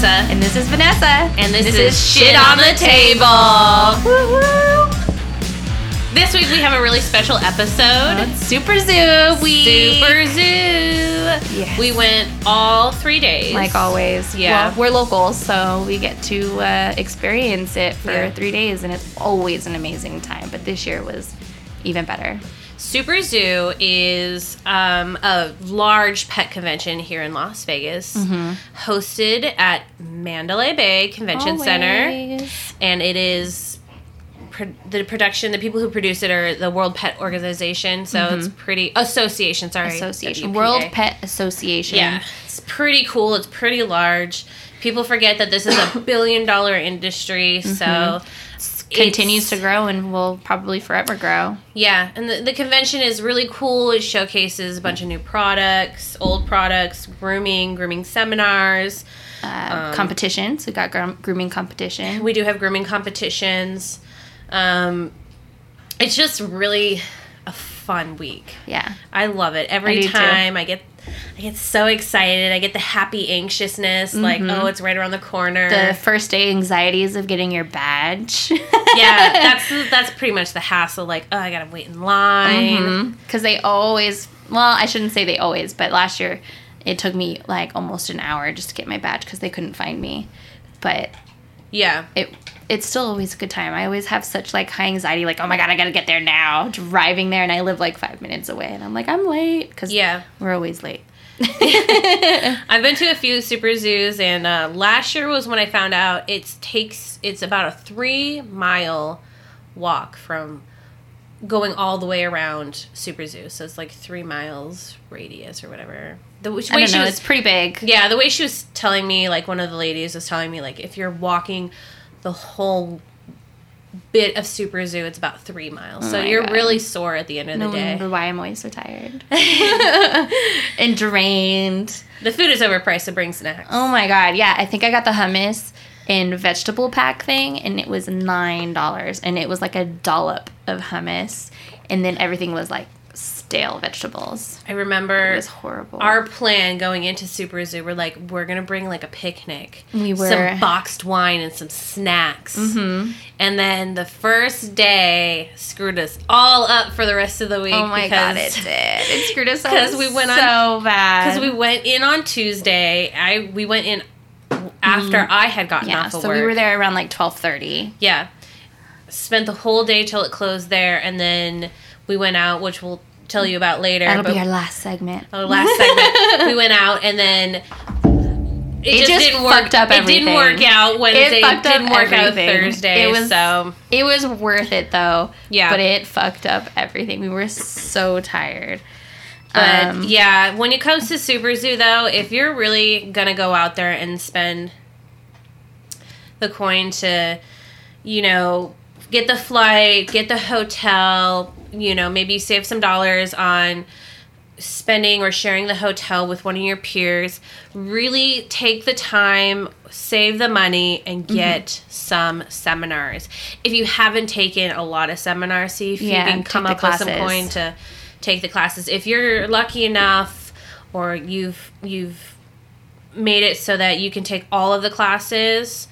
this is Vanessa. And this is Vanessa. And this, is, Shit on the Table. This week we have a really special episode. Super Zoo week. Super Zoo. Yes. We went all three days. Like always. Yeah. Well, we're locals, so we get to uh, experience it for Yeah. three days, and it's always an amazing time. But this year was even better. Super Zoo is um, a large pet convention here in Las Vegas, Mm-hmm. hosted at Mandalay Bay Convention Center. And it is pro- the production. The people who produce it are the World Pet Organization, so it's pretty association. Sorry, Mm-hmm. Association. WPA. World Pet Association. Yeah, it's pretty cool. It's pretty large. People forget that this is a billion dollar industry, so Continues to grow and will probably forever grow. Yeah, and the, the convention is really cool. It showcases a bunch of new products, old products, grooming, grooming seminars. Uh, competitions. We got gro- grooming competition. We do have grooming competitions. Um, it's just really a fun week. Yeah. I love it I every too. time. I get, I get so excited. I get the happy anxiousness, like oh, it's right around the corner. Mm-hmm. The first day anxieties of getting your badge. yeah, that's that's pretty much the hassle. Like oh, I gotta wait in line. Because they always, well, I shouldn't say they always, but last year it took me like almost an hour just to get my badge because they couldn't find me. But Yeah, it it's still always a good time. I always have such like high anxiety, like oh my god, I gotta get there now. Driving there, and I live like five minutes away, and I'm like I'm late because yeah. we're always late. I've been to a few super zoos, and uh, last year was when I found out it takes it's about a three mile walk from going all the way around super zoo. So it's like three miles radius or whatever. The way I don't she know. was, It's pretty big. yeah, the way she was telling me, like one of the ladies was telling me, like if you're walking the whole bit of super zoo, it's about three miles. so Oh my you're God. really sore at the end of No the day. wonder why I'm always so tired and drained. The food is overpriced, so bring snacks. Oh my god, yeah. I think I got the hummus and vegetable pack thing, and it was nine dollars, and it was like a dollop of hummus, and then everything was like stale vegetables. I remember It was horrible. our plan going into Super Zoo, we're like, we're gonna bring like a picnic, We were- some boxed wine and some snacks, mm-hmm. and then the first day screwed us all up for the rest of the week. oh my god, it did. It screwed us up 'Cause we went on- so bad Because we went in on Tuesday, I we went in after I had gotten yeah. off of So work. we were there around like twelve thirty. Yeah, spent the whole day till it closed there, and then we went out, which we'll tell you about later. That'll but- be our last segment. our last segment, we went out and then it, just, just didn't work. fucked up it didn't work out Wednesday. It, fucked up didn't work everything. out Thursday. It was- so It was worth it though. Yeah. But it fucked up everything. We were so tired. but Um, yeah, when it comes to Super Zoo though, if you're really gonna go out there and spend the coin to, you know, get the flight, get the hotel, you know, maybe save some dollars on spending or sharing the hotel with one of your peers, really take the time, save the money, and Mm-hmm. get some seminars. If you haven't taken a lot of seminars, see if Yeah, you can come up with some coin to take the classes. If you're lucky enough, or you've you've made it so that you can take all of the classes.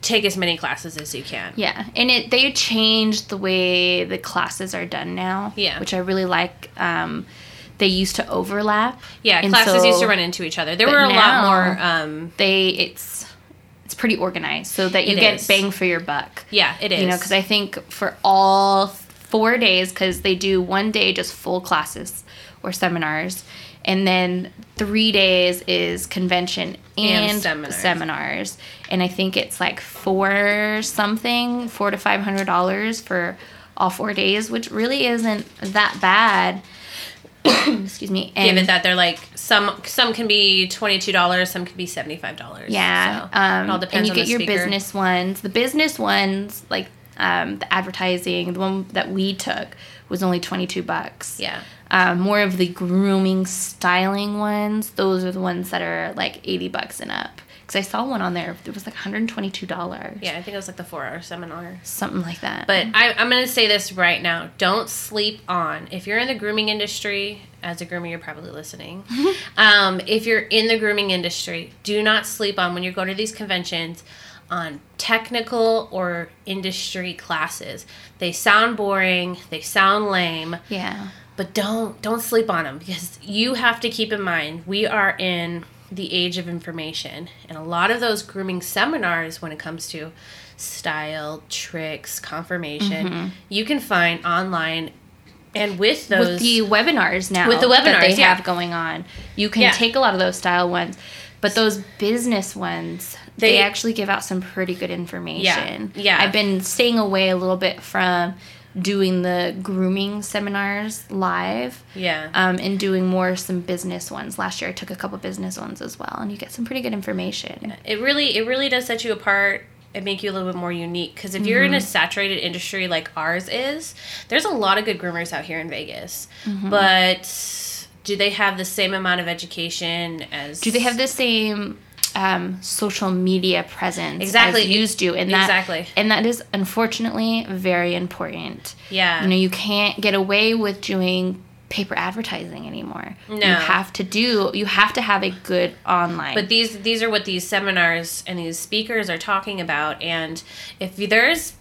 Take as many classes as you can. Yeah, and it they changed the way the classes are done now. Yeah. which I really like. Um, they used to overlap. Yeah, and classes so used to run into each other. There were a lot more. Um, They it's it's pretty organized so that you get is. bang for your buck. yeah, it is. You know, because I think for all four days, because they do one day just full classes or seminars, and then three days is convention And and, seminars. seminars. And I think it's like four something, four to five hundred dollars for all four days, which really isn't that bad. Excuse me. And given that they're like some some can be twenty two dollars, some can be seventy five dollars. Yeah. so um, it all depends and you get your speaker. business ones. The business ones, like um, the advertising, the one that we took was only 22 bucks. Yeah, Um, more of the grooming styling ones, those are the ones that are like 80 bucks and up. because I saw one on there. It was like $122. Yeah, I think it was like the four hour seminar. Something like that. But I, I'm going to say this right now. Don't sleep on. If you're in the grooming industry, as a groomer, you're probably listening. um, if you're in the grooming industry, do not sleep on when you go to these conventions on technical or industry classes. They sound boring, they sound lame, yeah. but don't don't sleep on them because you have to keep in mind we are in the age of information and a lot of those grooming seminars when it comes to style, tricks, conformation, Mm-hmm. you can find online and with those with the webinars now With the that webinars, they yeah. have going on you can Yeah. take a lot of those style ones but those business ones they, They- actually give out some pretty good information yeah. yeah. i've been staying away a little bit from doing the grooming seminars live yeah. um, and doing more some business ones last year i took a couple business ones as well and you get some pretty good information it really it really does set you apart and make you a little bit more unique because if you're in a Mm-hmm. saturated industry like ours is there's a lot of good groomers out here in vegas Mm-hmm. but do they have the same amount of education as do they have the same um, social media presence Exactly. as used do and that Exactly. and that is unfortunately very important yeah you know you can't get away with doing paper advertising anymore No. you have to do you have to have a good online But these these are what these seminars and these speakers are talking about. And if there's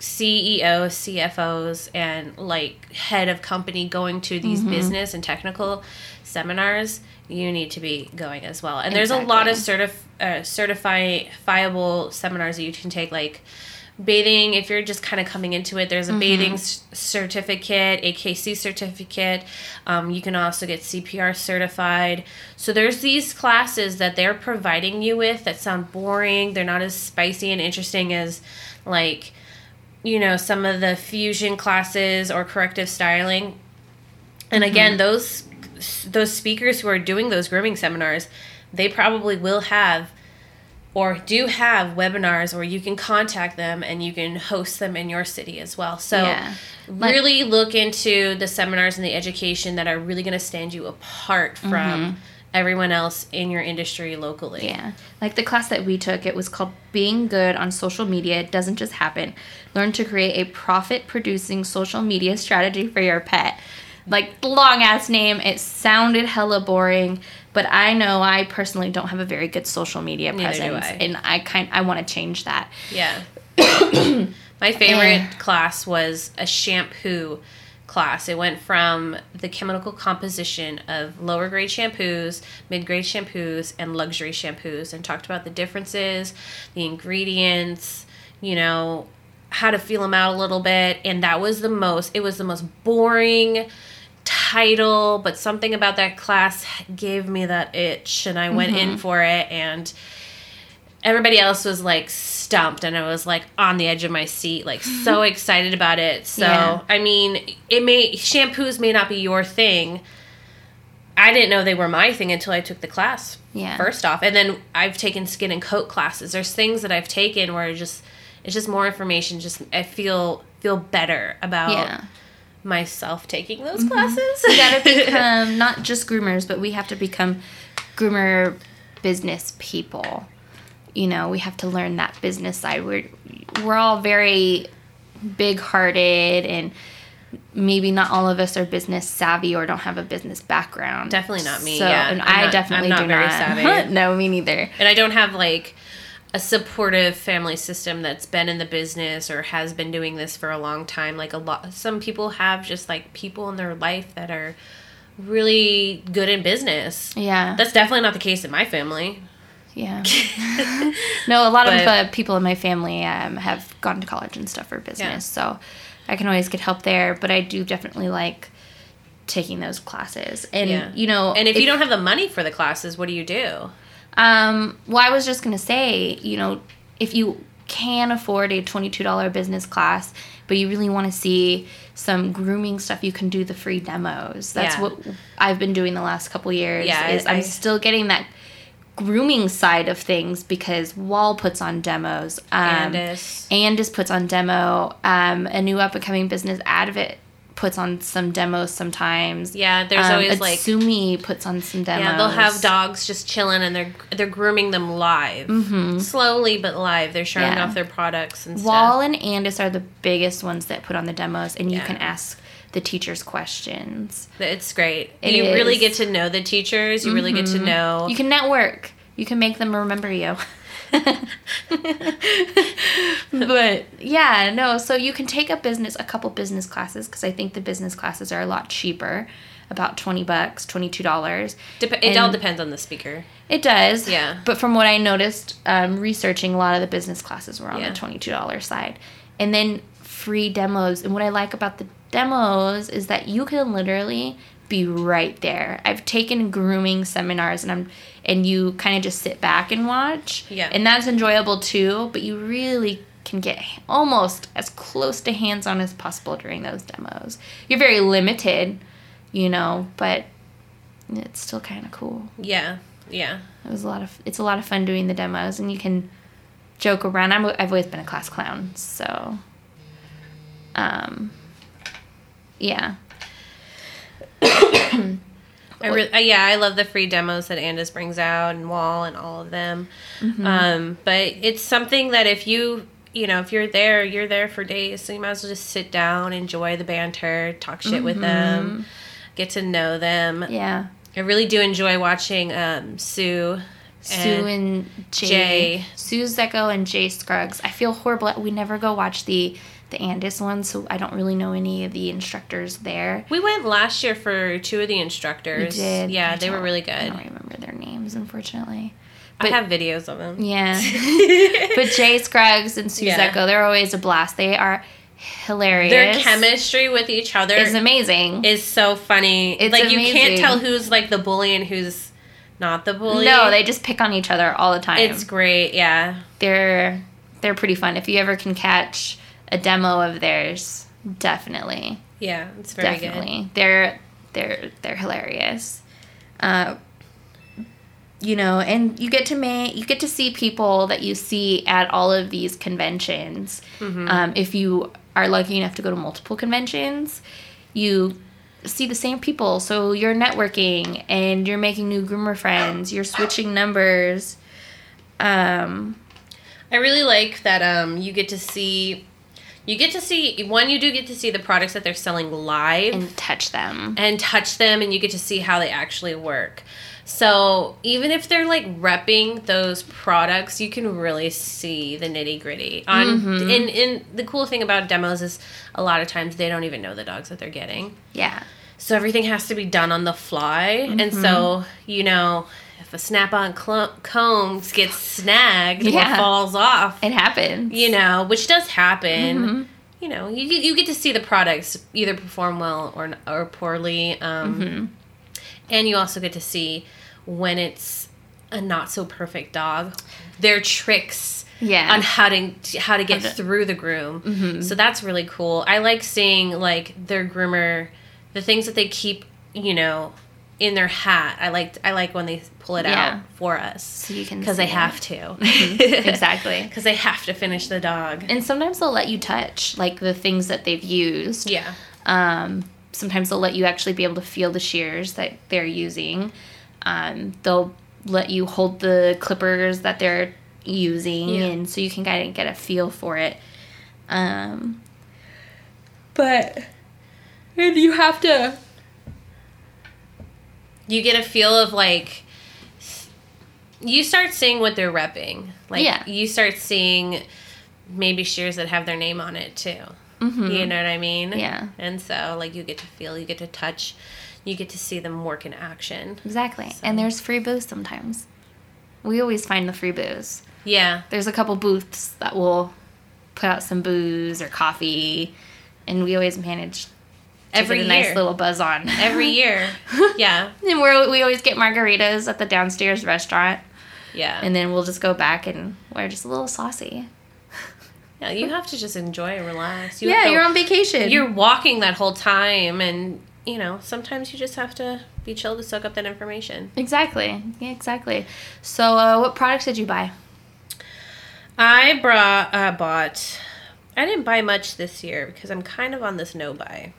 CEOs, CFOs, and like head of company going to these Mm-hmm. business and technical seminars, you need to be going as well. And there's a lot of certif- uh, certifiable seminars that you can take, like bathing if you're just kind of coming into it there's a bathing s- certificate akc certificate. Um, you can also get cpr certified. So there's these classes that they're providing you with that sound boring. They're not as spicy and interesting as like you know some of the fusion classes or corrective styling. And again those those speakers who are doing those grooming seminars they probably will have or do have webinars where you can contact them and you can host them in your city as well. So Yeah. Like- really look into the seminars and the education that are really going to stand you apart from mm-hmm. everyone else in your industry locally. Yeah. Like the class that we took, it was called Being Good on Social Media. It doesn't just happen. Learn to create a profit producing social media strategy for your pet. Like long ass name. It sounded hella boring, but I know I personally don't have a very good social media Neither presence. I. And I kind I want to change that. Yeah. My favorite Eh. class was a shampoo class. It went from the chemical composition of lower grade shampoos, mid grade shampoos, and luxury shampoos and talked about the differences, the ingredients, you know, how to feel them out a little bit. And that was the most, it was the most boring title, but something about that class gave me that itch and I went in mm-hmm. for it and everybody else was like stumped and I was like on the edge of my seat, like so excited about it. So Yeah. I mean, it may shampoos may not be your thing. I didn't know they were my thing until I took the class. Yeah. First off, and then I've taken skin and coat classes. There's things that I've taken where it just it's just more information. Just I feel feel better about Yeah. Myself taking those classes. Mm-hmm. We gotta become not just groomers, but we have to become groomer business people. You know, we have to learn that business side. We're we're all very big hearted and maybe not all of us are business savvy or don't have a business background. Definitely not me, So, yeah. and I'm I not- definitely I'm not do very not. savvy. no, me neither. and I don't have like a supportive family system that's been in the business or has been doing this for a long time. Like a lot, some people have just like people in their life that are really good in business. Yeah. That's definitely not the case in my family. Yeah. no, a lot of uh, people in my family um, have gone to college and stuff for business, so I can always get help there. But I do definitely like taking those classes, and Yeah. you know, And if, you don't have the money for the classes, what do you do? Um, well, I was just gonna say, you know, if you can afford a twenty-two dollar business class, but you really want to see some grooming stuff, you can do the free demos. That's Yeah. what I've been doing the last couple years. Yeah, is I- I'm I- still getting that grooming side of things because Wahl puts on demos. Um, Andis. Andis puts on demo um, a new up and coming business Advocate puts on some demos sometimes. Yeah, there's Um, always like Sumi puts on some demos. yeah, they'll have dogs just chilling and they're they're grooming them live, slowly but live. They're showing Mm-hmm. Yeah. off their products and Wahl stuff. and Andis are the biggest ones that put on the demos, and you Yeah. can ask the teachers questions. It's great. It you really get to know the teachers. You really get to know. You can network. You can make them remember you. but yeah, no. So you can take a business, a couple business classes, because I think the business classes are a lot cheaper, about twenty bucks, twenty two dollars. Dep- it all depends on the speaker. It does. Yeah. But from what I noticed, um, researching a lot of the business classes were on Yeah. the twenty two dollar side, and then free demos. And what I like about the demos is that you can literally be right there. I've taken grooming seminars, and I'm and you kind of just sit back and watch. Yeah. And that's enjoyable too. But you really can get almost as close to hands on as possible during those demos. You're very limited, you know, but it's still kind of cool Yeah, yeah. it was a lot of it's a lot of fun doing the demos and you can joke around I'm, i've always been a class clown so um yeah I uh, yeah, I love the free demos that Andis brings out and Wahl and all of them. Mm-hmm. Um, but it's something that if you you know if you're there, you're there for days, so you might as well just sit down, enjoy the banter, talk shit with them, get to know them. Mm-hmm. yeah I really do enjoy watching um, Sue. sue and jay, Jay. sue zecco and jay scruggs i feel horrible we never go watch the the andis one so i don't really know any of the instructors there We went last year for two of the instructors. We did Yeah, I they were really i good. don't remember their names unfortunately I have videos of them. Yeah. but Jay Scruggs and Sue Zecco, Yeah. they're always a blast. They are hilarious. Their chemistry with each other is amazing. is so funny. It's like you can't tell who's like the bully and who's not the bully. no, they just pick on each other all the time. It's great. Yeah. they're they're pretty fun. If you ever can catch a demo of theirs, definitely, Yeah, it's very good. definitely. They're they're they're hilarious. Uh, you know, and you get to make you get to see people that you see at all of these conventions. Mm-hmm. Um, if you are lucky enough to go to multiple conventions, you see the same people. So you're networking and you're making new groomer friends. You're switching numbers. Um, I really like that um you get to see you get to see one you do get to see the products that they're selling live and touch them. and touch them and you get to see how they actually work. So even if they're like repping those products, you can really see the nitty gritty. On Mm-hmm. and, and the cool thing about demos is a lot of times they don't even know the dogs that they're getting. Yeah. So everything has to be done on the fly. And Mm-hmm. so, you know, if a snap on cl- comb gets snagged Yeah. or falls off, It happens. you know, which does happen. Mm-hmm. You know, you, you get to see the products either perform well or or poorly, um, Mm-hmm. and you also get to see when it's a not so perfect dog, their tricks Yeah. on how to how to get through the groom. Mm-hmm. So that's really cool. I like seeing like their groomer, the things that they keep, you know, in their hat. I like I like when they pull it Yeah. out for us So you can because they see have it. to. exactly. Because they have to finish the dog. And sometimes they'll let you touch like the things that they've used. Yeah. Um, sometimes they'll let you actually be able to feel the shears that they're using. Um, they'll let you hold the clippers that they're using, Yeah. and so you can kind of get a feel for it. Um, but and you have to. You get a feel of like you start seeing what they're repping. Like Yeah. you start seeing maybe shears that have their name on it too. Hmm. You know what I mean? Mm-hmm. Yeah. And so like you get to feel, you get to touch, you get to see them work in action. Exactly. And there's free booze sometimes. We always find the free booze. Yeah. There's a couple booths that will put out some booze or coffee, and we always manage Every get a nice year. little buzz on. Every year. Yeah. and we're, we always get margaritas at the downstairs restaurant, Yeah. and then we'll just go back and we're just a little saucy. yeah, you have to just enjoy and relax. You yeah, you're on vacation. you're walking that whole time and you know, sometimes you just have to be chill to soak up that information. exactly. Yeah, exactly. So, uh, what products did you buy? I brought uh, bought. I didn't buy much this year because I'm kind of on this no buy.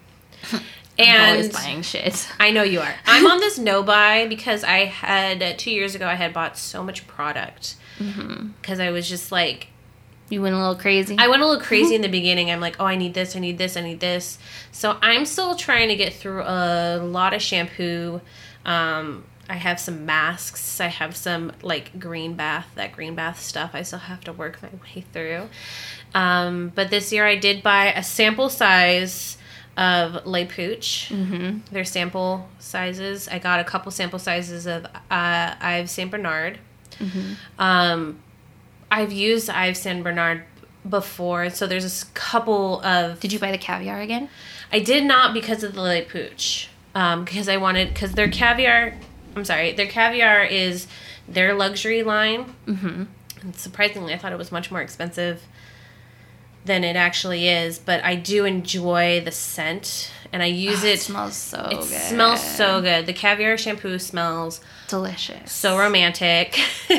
I'm always buying shit. I know you are. I'm on this no buy because I had two years ago. I had bought so much product because I was just like You went a little crazy. I went a little crazy in the beginning. I'm like, oh, I need this, I need this, I need this. So I'm still trying to get through a lot of shampoo. Um, I have some masks. I have some like green bath, that green bath stuff. I still have to work my way through. Um, but this year I did buy a sample size of Le Pooch. Mm-hmm. Their sample sizes. I got a couple sample sizes of uh, Ives Saint Bernard. Um, I've used Ives Saint Bernard before, so there's a couple of. Did you buy the caviar again? I did not because of the Le Pooch. Um, because I wanted because their caviar. I'm sorry, their caviar is their luxury line. Mm-hmm. And surprisingly, I thought it was much more expensive than it actually is. But I do enjoy the scent, and I use Oh, it. it smells so good. it good. smells so good. The caviar shampoo smells delicious. so romantic.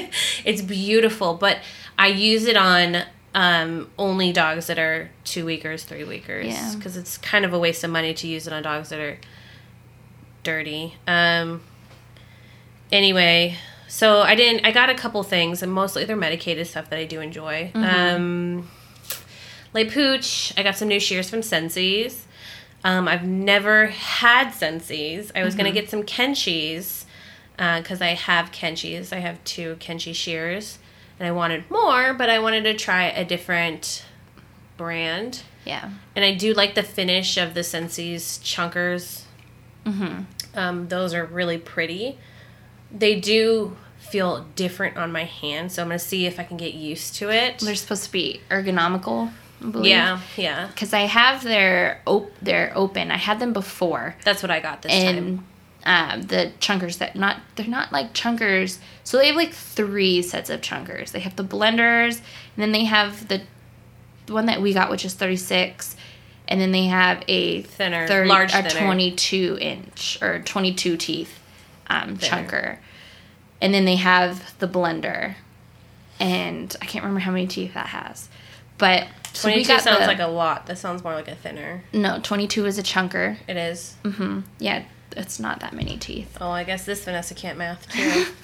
it's beautiful, but I use it on um, only dogs that are two weekers, three weekers, Yeah. because it's kind of a waste of money to use it on dogs that are dirty. Um, anyway, so I didn't. I got a couple things, and mostly they're medicated stuff that I do enjoy. Um, Le Pooch. I got some new shears from Sensi's. Um, I've never had Sensi's. I was gonna get some Kenchiis because I have Kenchiis. I have two Kenchii shears, and I wanted more, but I wanted to try a different brand. Yeah. And I do like the finish of the Sensi's chunkers. Mm-hmm. Um, those are really pretty. They do feel different on my hand, so I'm gonna see if I can get used to it. They're supposed to be ergonomical. Believe. Yeah, yeah, Because I have their op- they're open. I had them before, that's what I got this time. and um, the chunkers that not they're not like chunkers. So they have like three sets of chunkers. They have the blenders, and then they have the the one that we got, which is thirty six, and then they have a Thinner, 30, large a twenty two inch or twenty two teeth um, chunker, and then they have the blender, and I can't remember how many teeth that has, but so 22 got sounds the- like a lot. That sounds more like a thinner. no, 22 is a chunker. It is. hmm Yeah, it's not that many teeth. Oh, I guess this Vanessa can't math too.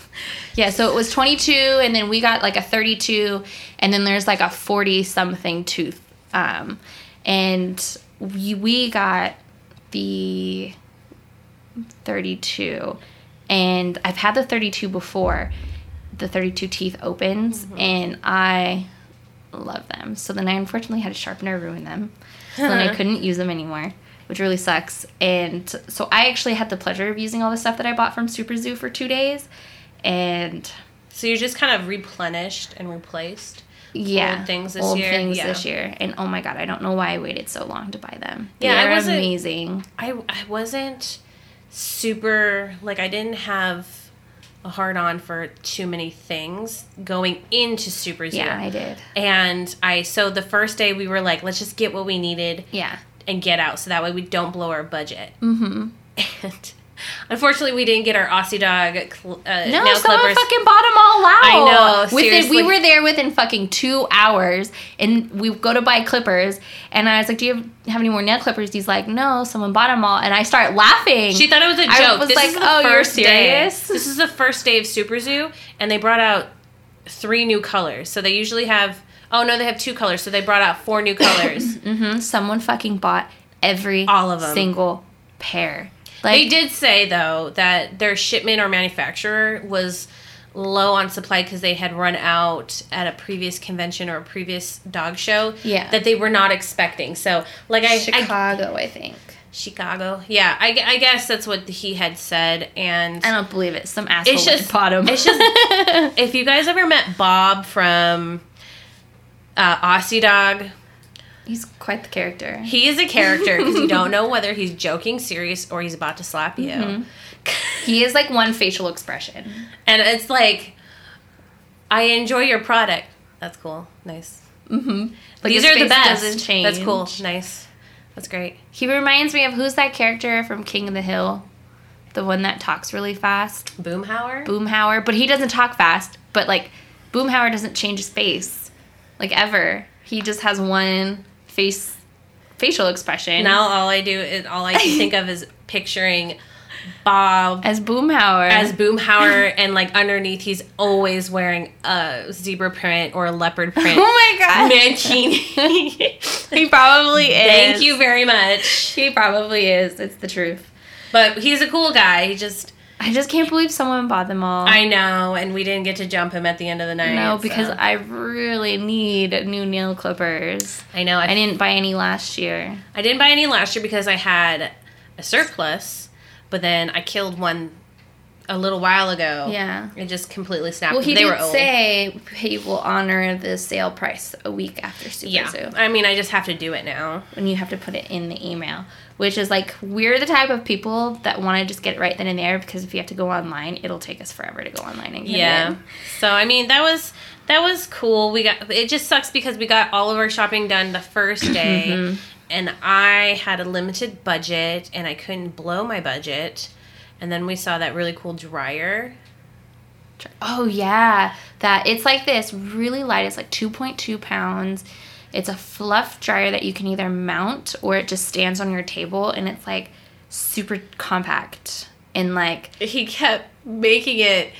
Yeah, so it was 22, and then we got like a 32, and then there's like a 40 something tooth. Um, and we, we got the 32, and I've had the 32 before. The 32 teeth opens, and I love them. So then I unfortunately had a sharpener ruin them. So then I couldn't use them anymore, which really sucks. And so I actually had the pleasure of using all the stuff that I bought from Super Zoo for two days. And so you're just kind of replenished and replaced. yeah, Old things this old year? things Yeah. this year. And oh my god, I don't know why I waited so long to buy them. Yeah, I wasn't- amazing. I I wasn't super like I didn't have a hard on for too many things going into Super Zoo. Yeah, I did. And I so the first day we were like, let's just get what we needed Yeah. and get out, so that way we don't blow our budget. Mm-hmm. And unfortunately, we didn't get our Aussie dog cl- uh, No, nail someone clippers. fucking bought them all out. I know, Within, seriously. we were there within fucking two hours, and we go to buy clippers, and I was like, "Do you have, have any more nail clippers?" He's like, "No, someone bought them all," and I start laughing. She thought it was a joke. I was this like, "Oh, you're serious?" Day. This is the first day of Super Zoo, and they brought out three new colors. So they usually have. Oh no, they have two colors. So they brought out four new colors. hmm Someone fucking bought every All of 'em. single pair. Like they did say though that their shipment or manufacturer was low on supply because they had run out at a previous convention or a previous dog show. Yeah. That they were not expecting. So like I, I Chicago, I, think. Chicago. Yeah, I, I guess that's what he had said. And I don't believe it. Some asshole It's just- bought 'em. it's just- if you guys ever met Bob from uh, Aussie Dog, He's quite the character. he is a character because you don't know whether he's joking, serious, or he's about to slap you. Mm-hmm. He is like one facial expression. And it's like, I enjoy your product. That's cool. Nice. Mm-hmm. These are the best. That's cool. Nice. That's great. He reminds me of who's that character from King of the Hill? The one that talks really fast. Boomhauer. Boomhauer. But he doesn't talk fast. But like, Boomhauer doesn't change his face. Like, ever. He just has one face facial expression. Now all I do is all I can think of is picturing Bob as Boomhauer. as Boomhauer, and like underneath he's always wearing a zebra print or a leopard oh print. oh my god. Mankini. he probably is. Thank you very much. He probably is. It's the truth. But he's a cool guy. He just I just can't believe someone bought them all. I know, and we didn't get to jump him at the end of the night. no, because so. I really need new nail clippers. I know I, I didn't buy any last year. I didn't buy any last year because I had a surplus, but then I killed one a little while ago. Yeah. It just completely snapped. Well, he they did were old. say he will honor the sale price a week after Super yeah. Zoo. I mean, I just have to do it now. and you have to put it in the email, which is like we're the type of people that want to just get it right then and there because if you have to go online, it'll take us forever to go online and get Yeah. it. in. So I mean, that was that was cool. We got it just sucks because we got all of our shopping done the first day, Mm-hmm. and I had a limited budget and I couldn't blow my budget. And then we saw that really cool dryer. Oh yeah, that it's like this really light. It's like two point two pounds. It's a fluff dryer that you can either mount or it just stands on your table, and it's like super compact and like He kept making it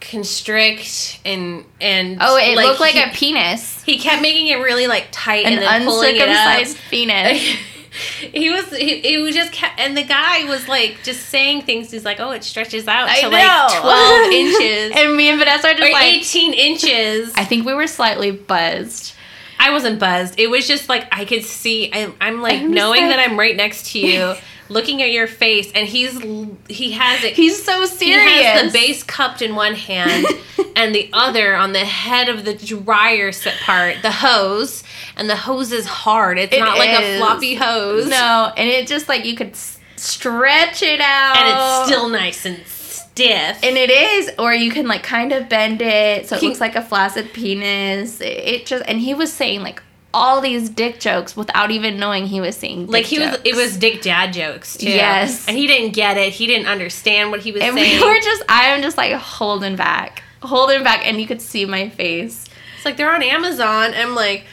constrict and and oh, it looked like he, a penis, he kept making it really like tight an and then pulling it up. uncircumcised penis. he was he, he was just kept, and the guy was like just saying things he's like oh it stretches out I to know. like 12 inches and me and Vanessa are just or like. 18 inches I think we were slightly buzzed. i wasn't buzzed it was just like i could see I, i'm like I'm knowing like- that i'm right next to you looking at your face and he's he has it He's so serious. he has the base cupped in one hand and the other on the head of the dryer set part, the hose, and the hose is hard. It's It not like a floppy hose. No, and it just like you could s- stretch it out, And it's still nice and stiff. And it is, or you can like kind of bend it so it Can- looks like a flaccid penis. It, it just, and he was saying like all these dick jokes without even knowing he was saying. Dick like he was, it was dick dad jokes too. Yes. and he didn't get it. He didn't understand what he was saying. and saying. we were just, I am just like holding back, holding back, and you could see my face. it's like they're on Amazon. I'm like,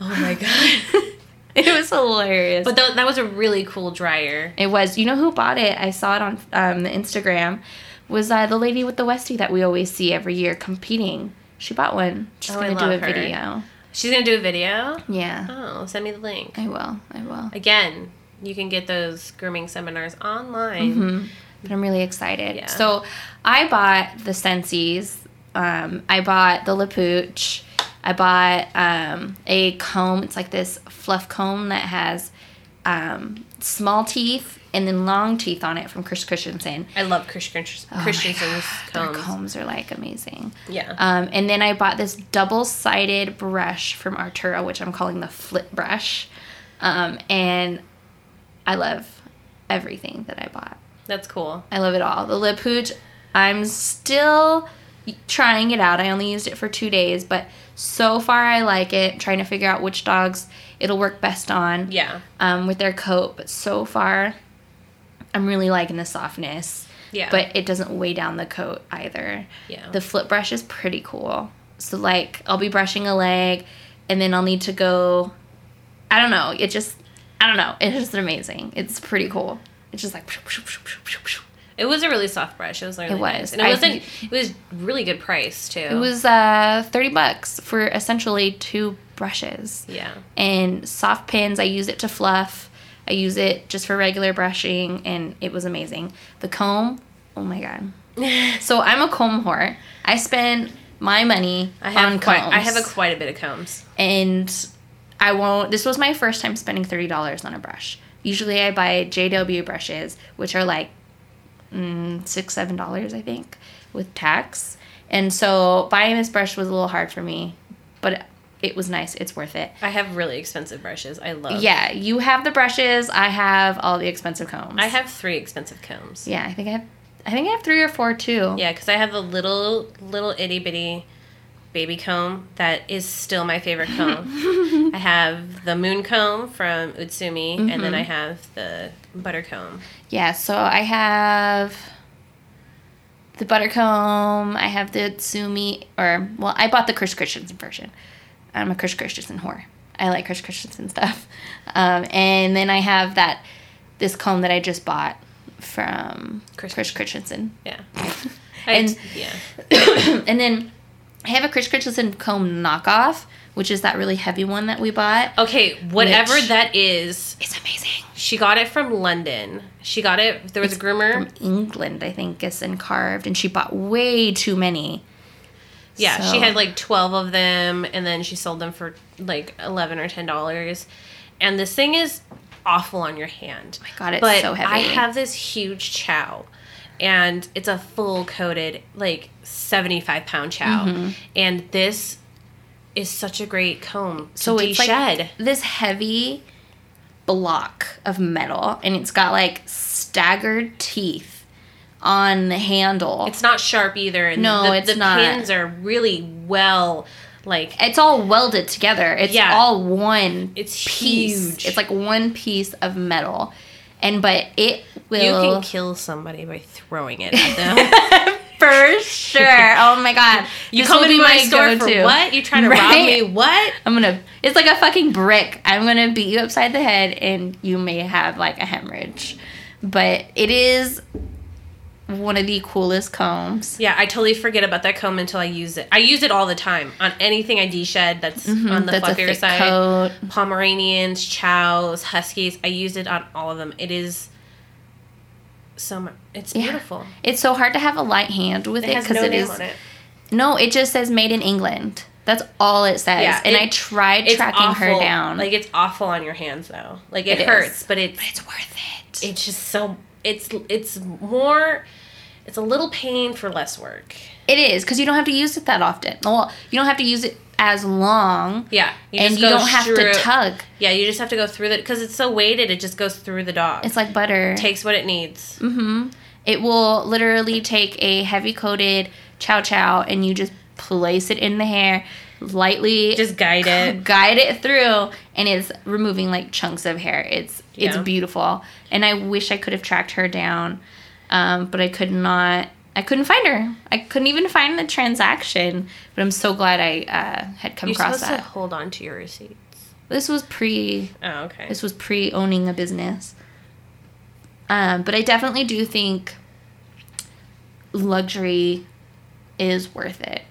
oh my god. It was hilarious. but th- that was a really cool dryer. It was. You know who bought it? I saw it on um, the Instagram. Was uh, the lady with the Westie that we always see every year competing? She bought one. She's Oh, gonna do a her. video. She's gonna do a video. Yeah, Oh, send me the link. I will. I will. Again, you can get those grooming seminars online. hmm But I'm really excited. Yeah. So I bought the Sensies. Um, I bought the Le Pooch. I bought um, a comb. It's like this fluff comb that has um, small teeth and then long teeth on it from Chris Christensen. I love Chris Oh Christensen's God, Their combs. combs are like amazing. Yeah. Um, and then I bought this double sided brush from Arturo, which I'm calling the flip brush. Um, and I love everything that I bought. That's cool. I love it all. The lip hooch, I'm still trying it out. I only used it for two days, but so far I like it. trying to figure out which dogs it'll work best on Yeah. um, with their coat. But so far, I'm really liking the softness. Yeah. But it doesn't weigh down the coat either. Yeah. The flip brush is pretty cool. So like I'll be brushing a leg and then I'll need to go I don't know. It just I don't know. It's just amazing. It's pretty cool. It's just like it was a really soft brush. It was really It nice. was. And it wasn't it was really good price too. it was uh 30 bucks for essentially two brushes. Yeah. And soft pins, I use it to fluff. I use it just for regular brushing and it was amazing. The comb, oh my god. So I'm a comb whore. I spend my money I have on quite combs. I have a quite a bit of combs. and I won't. This was my first time spending thirty dollars on a brush. Usually, I buy JW brushes, which are like mm, six, seven dollars, I think, with tax. And so buying this brush was a little hard for me, but it was nice. It's worth it. I have really expensive brushes. I love. Yeah, you have the brushes. I have all the expensive combs. I have three expensive combs. Yeah, I think I have. I think I have three or four too. Yeah, because I have the little little itty bitty baby comb that is still my favorite comb. I have the moon comb from Utsumi, and Mm-hmm. then I have the butter comb. Yeah, so I have the buttercomb. I have the Tsumi, or well, I bought the Chris Christensen version. I'm a Chris Christensen whore. I like Chris Christensen stuff. Um, and then I have that this comb that I just bought from Chris Chris, Christensen. Yeah. And- yeah. and then I have a Chris Christensen comb knockoff, which is that really heavy one that we bought. Okay, whatever that is, It's amazing. she got it from London. She got it. There was a groomer. From England, I think, is and carved, and she bought way too many. Yeah, So- she had like 12 of them and then she sold them for like 11 or 10 dollars. And this thing is awful on your hand. Oh my God, it's but so heavy. I have this huge chow and it's a full coated like 75 pound chow. Mm-hmm. And this is such a great comb So it's de-shed. like this heavy block of metal, and it's got like staggered teeth on the handle. it's not sharp either. And No, the, it's the not. pins are really well like it's all welded together. It's Yeah. all one It's piece. huge. It's like one piece of metal. And but it will you can kill somebody by throwing it at them. for sure. Oh my god. You This come into be my store go-to. for what? You trying to rob me? What? I'm gonna it's like a fucking brick. I'm gonna beat you upside the head and you may have like a hemorrhage. But it is one of the coolest combs. Yeah, I totally forget about that comb until I use it. I use it all the time on anything I de-shed that's on the Mm-hmm. That's a fluffier thick side. coat. Pomeranians, chows, huskies. I use it on all of them. It is so much. It's Yeah. beautiful. It's so hard to have a light hand with It it because no it is it. no. It just says made in England. That's all it says. Yeah, and it- I tried tracking her down. Like it's awful on your hands though. Like it, It is. hurts, but it's but it's worth it. it's just so it's it's more. It's a little pain for less work. It is because you don't have to use it that often. Well, you don't have to use it as long, Yeah, you and you don't have to tug. Yeah, you just have to go through it because it's so weighted. It just goes through the dog. It's like butter. It takes what it needs. hmm It will literally take a heavy coated chow chow and you just place it in the hair, lightly Just guide it. guide it through, and it's removing like chunks of hair. It's it's beautiful, and I wish I could have tracked her down, um, but I could not. I couldn't find her. I couldn't even find the transaction. But I'm so glad I uh, had come You're across supposed that. to hold on to your receipts. This was pre Oh, okay. this was pre owning a business. Um, but I definitely do think luxury is worth it.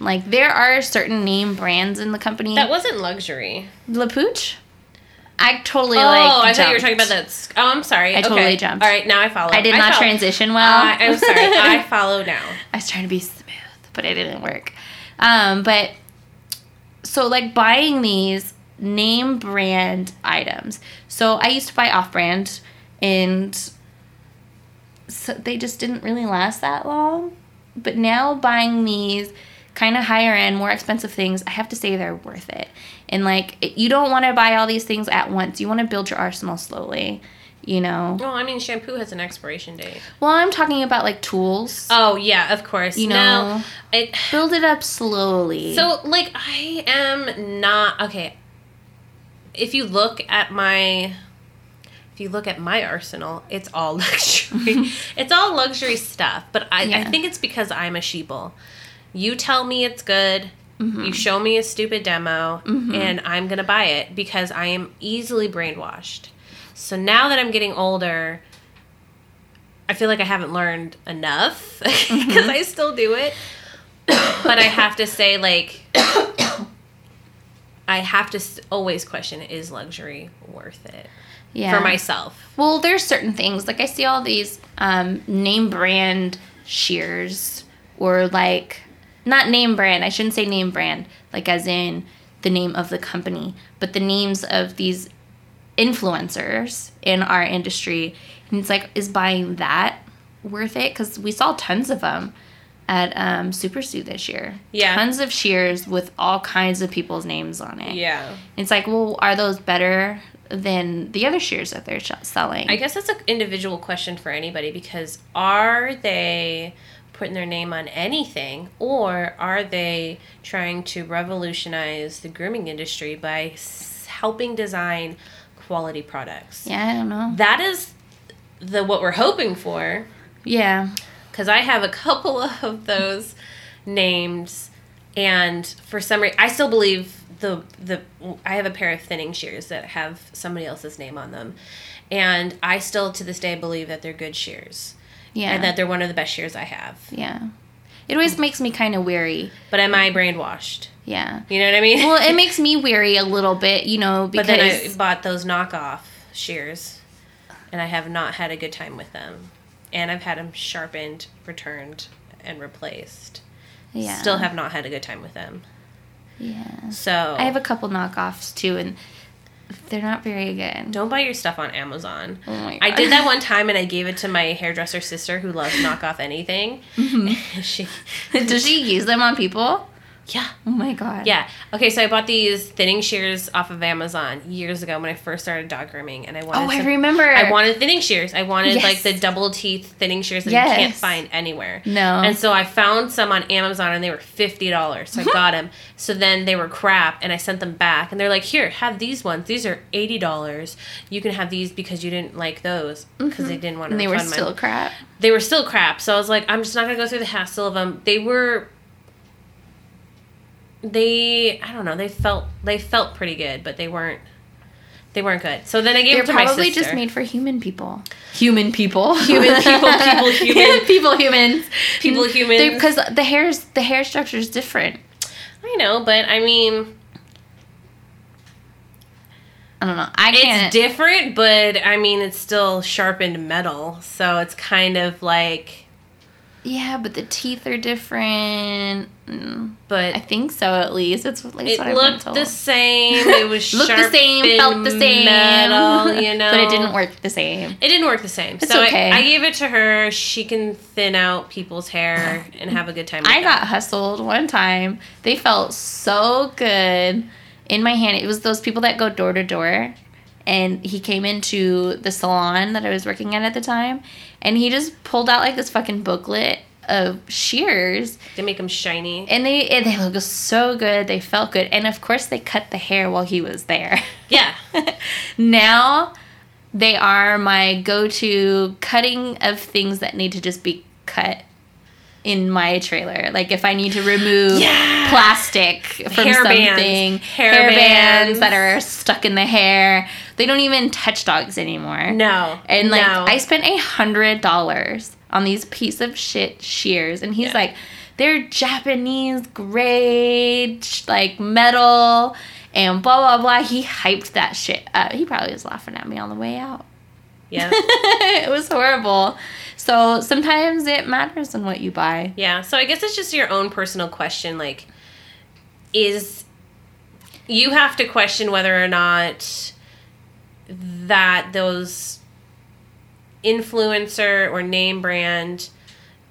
Like there are certain name brands in the company. that wasn't luxury. La Pooch? I totally Oh, like. Oh, I thought you were talking about that. Oh, I'm sorry. I totally Okay. jumped. All right, now I follow. I did not follow. transition well. Uh, I'm sorry. I follow now. I was trying to be smooth, but it didn't work. Um, but so like buying these name brand items. So I used to buy off brand and so they just didn't really last that long. But now buying these kind of higher end, more expensive things, I have to say they're worth it. And like you don't want to buy all these things at once. You want to build your arsenal slowly, you know. Well, I mean, shampoo has an expiration date. Well, I'm talking about like tools. Oh yeah, of course. You No, know. it. Build it up slowly. So like, I am not okay. If you look at my, if you look at my arsenal, it's all luxury. it's all luxury stuff. But I, I think it's because I'm a sheeple. You tell me it's good. Mm-hmm. You show me a stupid demo, and I'm gonna buy it because I am easily brainwashed. So now that I'm getting older, I feel like I haven't learned enough because Mm-hmm. I still do it. but I have to say, like, I have to always question: Is luxury worth it yeah. for myself? Well, there's certain things like I see all these um, name brand shears or like not name brand. I shouldn't say name brand, like as in the name of the company, but the names of these influencers in our industry. And it's like, is buying that worth it? Because we saw tons of them at um, Super Zoo this year. Yeah. Tons of shears with all kinds of people's names on it. Yeah, It's like, well, are those better than the other shears that they're selling? I guess that's an individual question for anybody because are they putting their name on anything or are they trying to revolutionize the grooming industry by helping design quality products? yeah, I don't know. That is the what we're hoping for. Yeah. because I have a couple of those names, and for some reason, I still believe the the I have a pair of thinning shears that have somebody else's name on them, and I still to this day believe that they're good shears Yeah. and that they're one of the best shears I have. yeah. It always mm. makes me kind of weary. But am I brainwashed? Yeah. You know what I mean? Well, it makes me weary a little bit, you know, but because then I bought those knockoff shears, and I have not had a good time with them, and I've had them sharpened, returned, and replaced. yeah. Still have not had a good time with them. Yeah. So I have a couple knockoffs too, and they're not very good. don't buy your stuff on Amazon. Oh my I did that one time and I gave it to my hairdresser sister who loves knockoff anything. Mm-hmm. she, Does she use them on people? Yeah, Oh my god. yeah. Okay, so I bought these thinning shears off of Amazon years ago when I first started dog grooming, and I wanted. Oh, I remember. I wanted thinning shears. I wanted Yes. like the double teeth thinning shears that you can't find anywhere. No. And so I found some on Amazon and they were fifty dollars. So I got them. So then they were crap, and I sent them back. And they're like, "Here, have these ones. These are eighty dollars. You can have these because you didn't like those because they mm-hmm. didn't want to." and they were refund my- still crap. they were still crap. So I was like, I'm just not gonna go through the hassle of them. They were. They, I don't know. They felt they felt pretty good, but they weren't. They weren't good. So then I gave They're them to my probably sister. just made for human people. Human people. Human people, people, human. people, humans. People, humans. Because the hair's the hair structure is different. I know, but I mean, I don't know. I it's can't. different, but I mean, it's still sharpened metal, so it's kind of like. Yeah, but the teeth are different. Mm, But I think so, at least. It's at least it looked the same. It was sharp. Looked the same, felt the same. metal, you know. but it didn't work the same. It didn't work the same. It's so okay. I, I gave it to her. She can thin out people's hair and have a good time. With I that. got hustled one time. They felt so good in my hand. It was those people that go door to door. And he came into the salon that I was working at at the time. And he just pulled out like this fucking booklet of shears. to make them shiny. And they, and they look so good. They felt good. And of course, they cut the hair while he was there. Yeah, now they are my go-to cutting of things that need to just be cut in my trailer. Like if I need to remove Yeah. plastic from Hair something, bands. Hair hair bands bands. that are stuck in the hair. They don't even touch dogs anymore. no, And like no. I spent a hundred dollars on these piece of shit shears, and he's Yeah. like, they're Japanese grade, like metal, and blah blah blah. He hyped that shit up. He probably was laughing at me on the way out. yeah, it was horrible. So sometimes it matters in what you buy. yeah. So I guess it's just your own personal question. Like, is you have to question whether or not that those influencer or name brand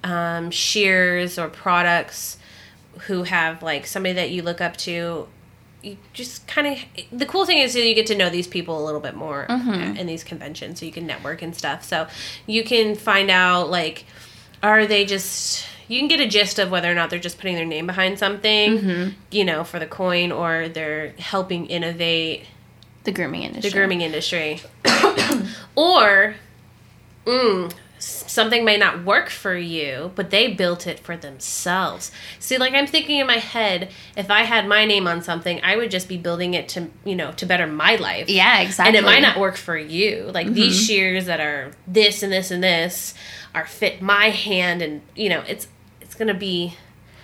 um, shears or products who have like somebody that you look up to you just kind of the cool thing is that you get to know these people a little bit more Mhm. in these conventions so you can network and stuff so you can find out like are they just you can get a gist of whether or not they're just putting their name behind something Mhm. you know for the coin or they're helping innovate The grooming industry. the grooming industry. or mm, something may not work for you, but they built it for themselves. See, like I'm thinking in my head, if I had my name on something, I would just be building it to, you know, to better my life. Yeah, exactly. And it might not work for you. Like these Mhm. shears that are this and this and this are fit my hand and, you know, it's it's going to be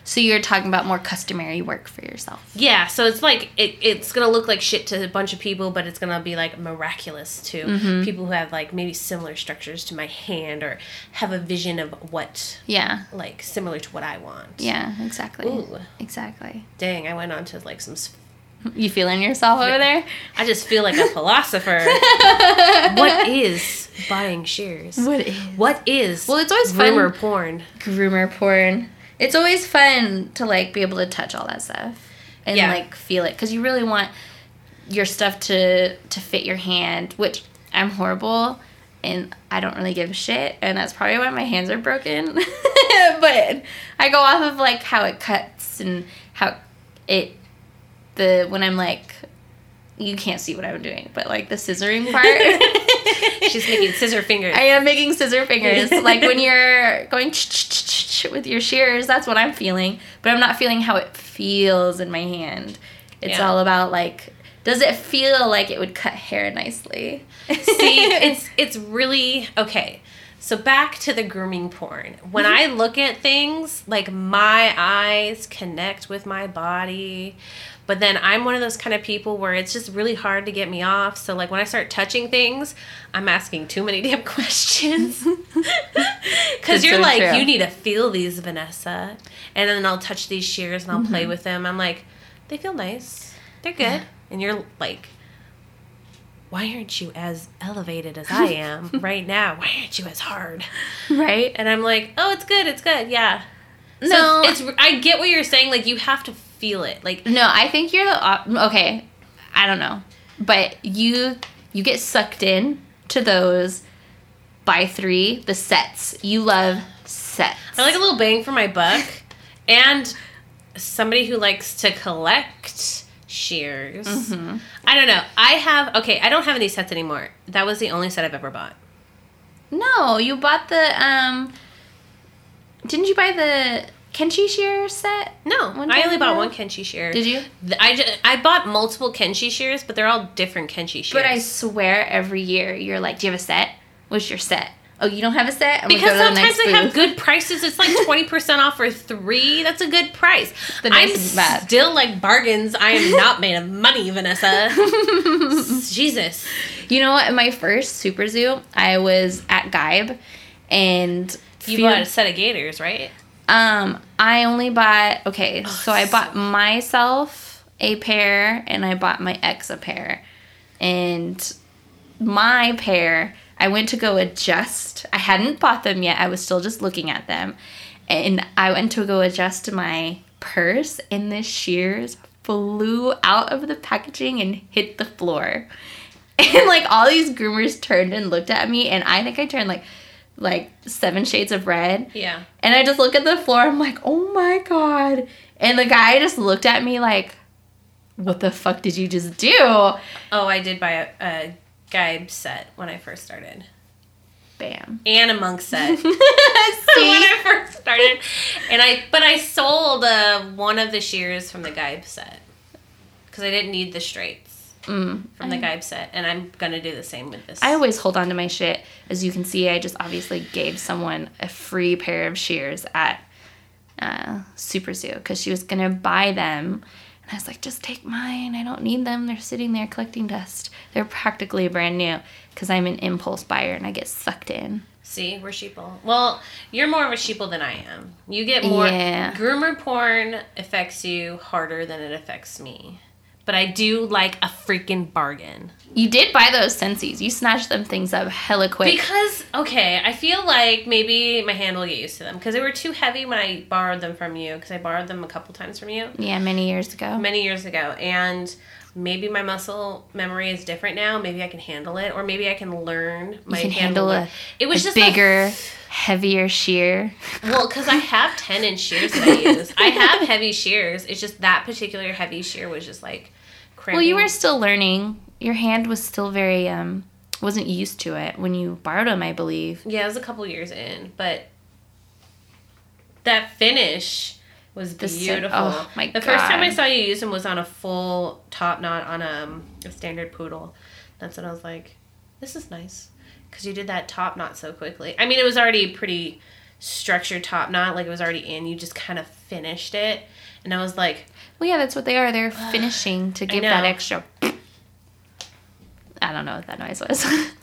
So you're talking about more customary work for yourself. yeah, so it's like it, it's gonna look like shit to a bunch of people, but it's gonna be like miraculous to Mhm. people who have like maybe similar structures to my hand or have a vision of what Yeah. like similar to what I want. Yeah, exactly. Ooh. Exactly. Dang, I went on to like some. s- You feeling yourself over there? I just feel like a philosopher. what is buying shears? What is? What is Well, it's always fun- porn? groomer porn. It's always fun to like be able to touch all that stuff and Yeah. like feel it because you really want your stuff to to fit your hand, which I'm horrible and I don't really give a shit, and that's probably why my hands are broken. but I go off of like how it cuts and how it the when I'm like you can't see what I'm doing, but like the scissoring part. She's making scissor fingers. I am making scissor fingers. like when you're going with your shears, that's what I'm feeling. But I'm not feeling how it feels in my hand. It's Yeah. all about like, does it feel like it would cut hair nicely? See, it's it's really okay. So back to the grooming porn. When mm-hmm. I look at things, like my eyes connect with my body. But then I'm one of those kind of people where it's just really hard to get me off. So like when I start touching things, I'm asking too many damn questions. Cuz you're so like true. you need to feel these Vanessa. And then I'll touch these shears and I'll Mm-hmm. play with them. I'm like, they feel nice. They're good. And you're like why aren't you as elevated as I am right now? Why aren't you as hard? right? And I'm like, oh, it's good, it's good, yeah. So No. it's, it's I get what you're saying. Like you have to feel it. Like No, I think you're the op- okay. I don't know, but you you get sucked in to those by three the sets. You love sets. I like a little bang for my buck, and somebody who likes to collect shears. Mm-hmm. I don't know. I have okay. I don't have any sets anymore. That was the only set I've ever bought. No, you bought the um. Didn't you buy the Kenchii shear set? No, I only bought one Kenchii shear. Did you? I just, I bought multiple Kenchii shears, but they're all different Kenchii shears. But I swear every year you're like, do you have a set? What's your set? Oh, you don't have a set? I'm Because go to the sometimes next they have good prices. It's like 20% off for three. That's a good price. The I'm bad. still like bargains. I am not made of money, Vanessa. Jesus. You know what? In my first Super Zoo, I was at Geib, and You few- bought a set of gators, right? Um, I only bought okay, so I bought myself a pair and I bought my ex a pair. And my pair, I went to go adjust. I hadn't bought them yet. I was still just looking at them. And I went to go adjust my purse and the shears flew out of the packaging and hit the floor. And like all these groomers turned and looked at me and I think I turned like like seven shades of red. Yeah. And I just look at the floor. I'm like, oh my god. And the guy just looked at me like, what the fuck did you just do? Oh, I did buy a, a set when I first started. Bam. And a monk set. when I first started. And I but I sold uh, one of the shears from the Geib set. Because I didn't need the straights Mm. from the Geib set. And I'm gonna do the same with this. I always hold on to my shit. As you can see, I just obviously gave someone a free pair of shears at uh, Super Zoo because she was gonna buy them. And I was like, just take mine. I don't need them. They're sitting there collecting dust. They're practically brand new because I'm an impulse buyer and I get sucked in. See, we're sheeple. Well, you're more of a sheeple than I am. You get more. Yeah. Groomer porn affects you harder than it affects me. But I do like a freaking bargain. You did buy those Sensies. You snatched them things up hella quick. Because, okay, I feel like maybe my hand will get used to them. Because they were too heavy when I borrowed them from you. Because I borrowed them a couple times from you yeah, many years ago. many years ago. And maybe my muscle memory is different now. Maybe I can handle it. Or maybe I can learn my you can hand handle it. It was a just bigger, heavier shear. Well, because I have 10 inch shears that I use. I have heavy shears. It's just that particular heavy shear was just like cramping. Well, you were still learning. Your hand was still very um wasn't used to it when you borrowed them, I believe. Yeah, it was a couple years in, but that finish was The beautiful. oh, my the first time I saw you use them was on a full top knot on a, a standard poodle. That's when I was like, this is nice. Because you did that top knot so quickly. I mean, it was already pretty structured top knot, like it was already in. You just kind of finished it. And I was like, Well, yeah, that's what they are. They're finishing to give that extra. I don't know what that noise was.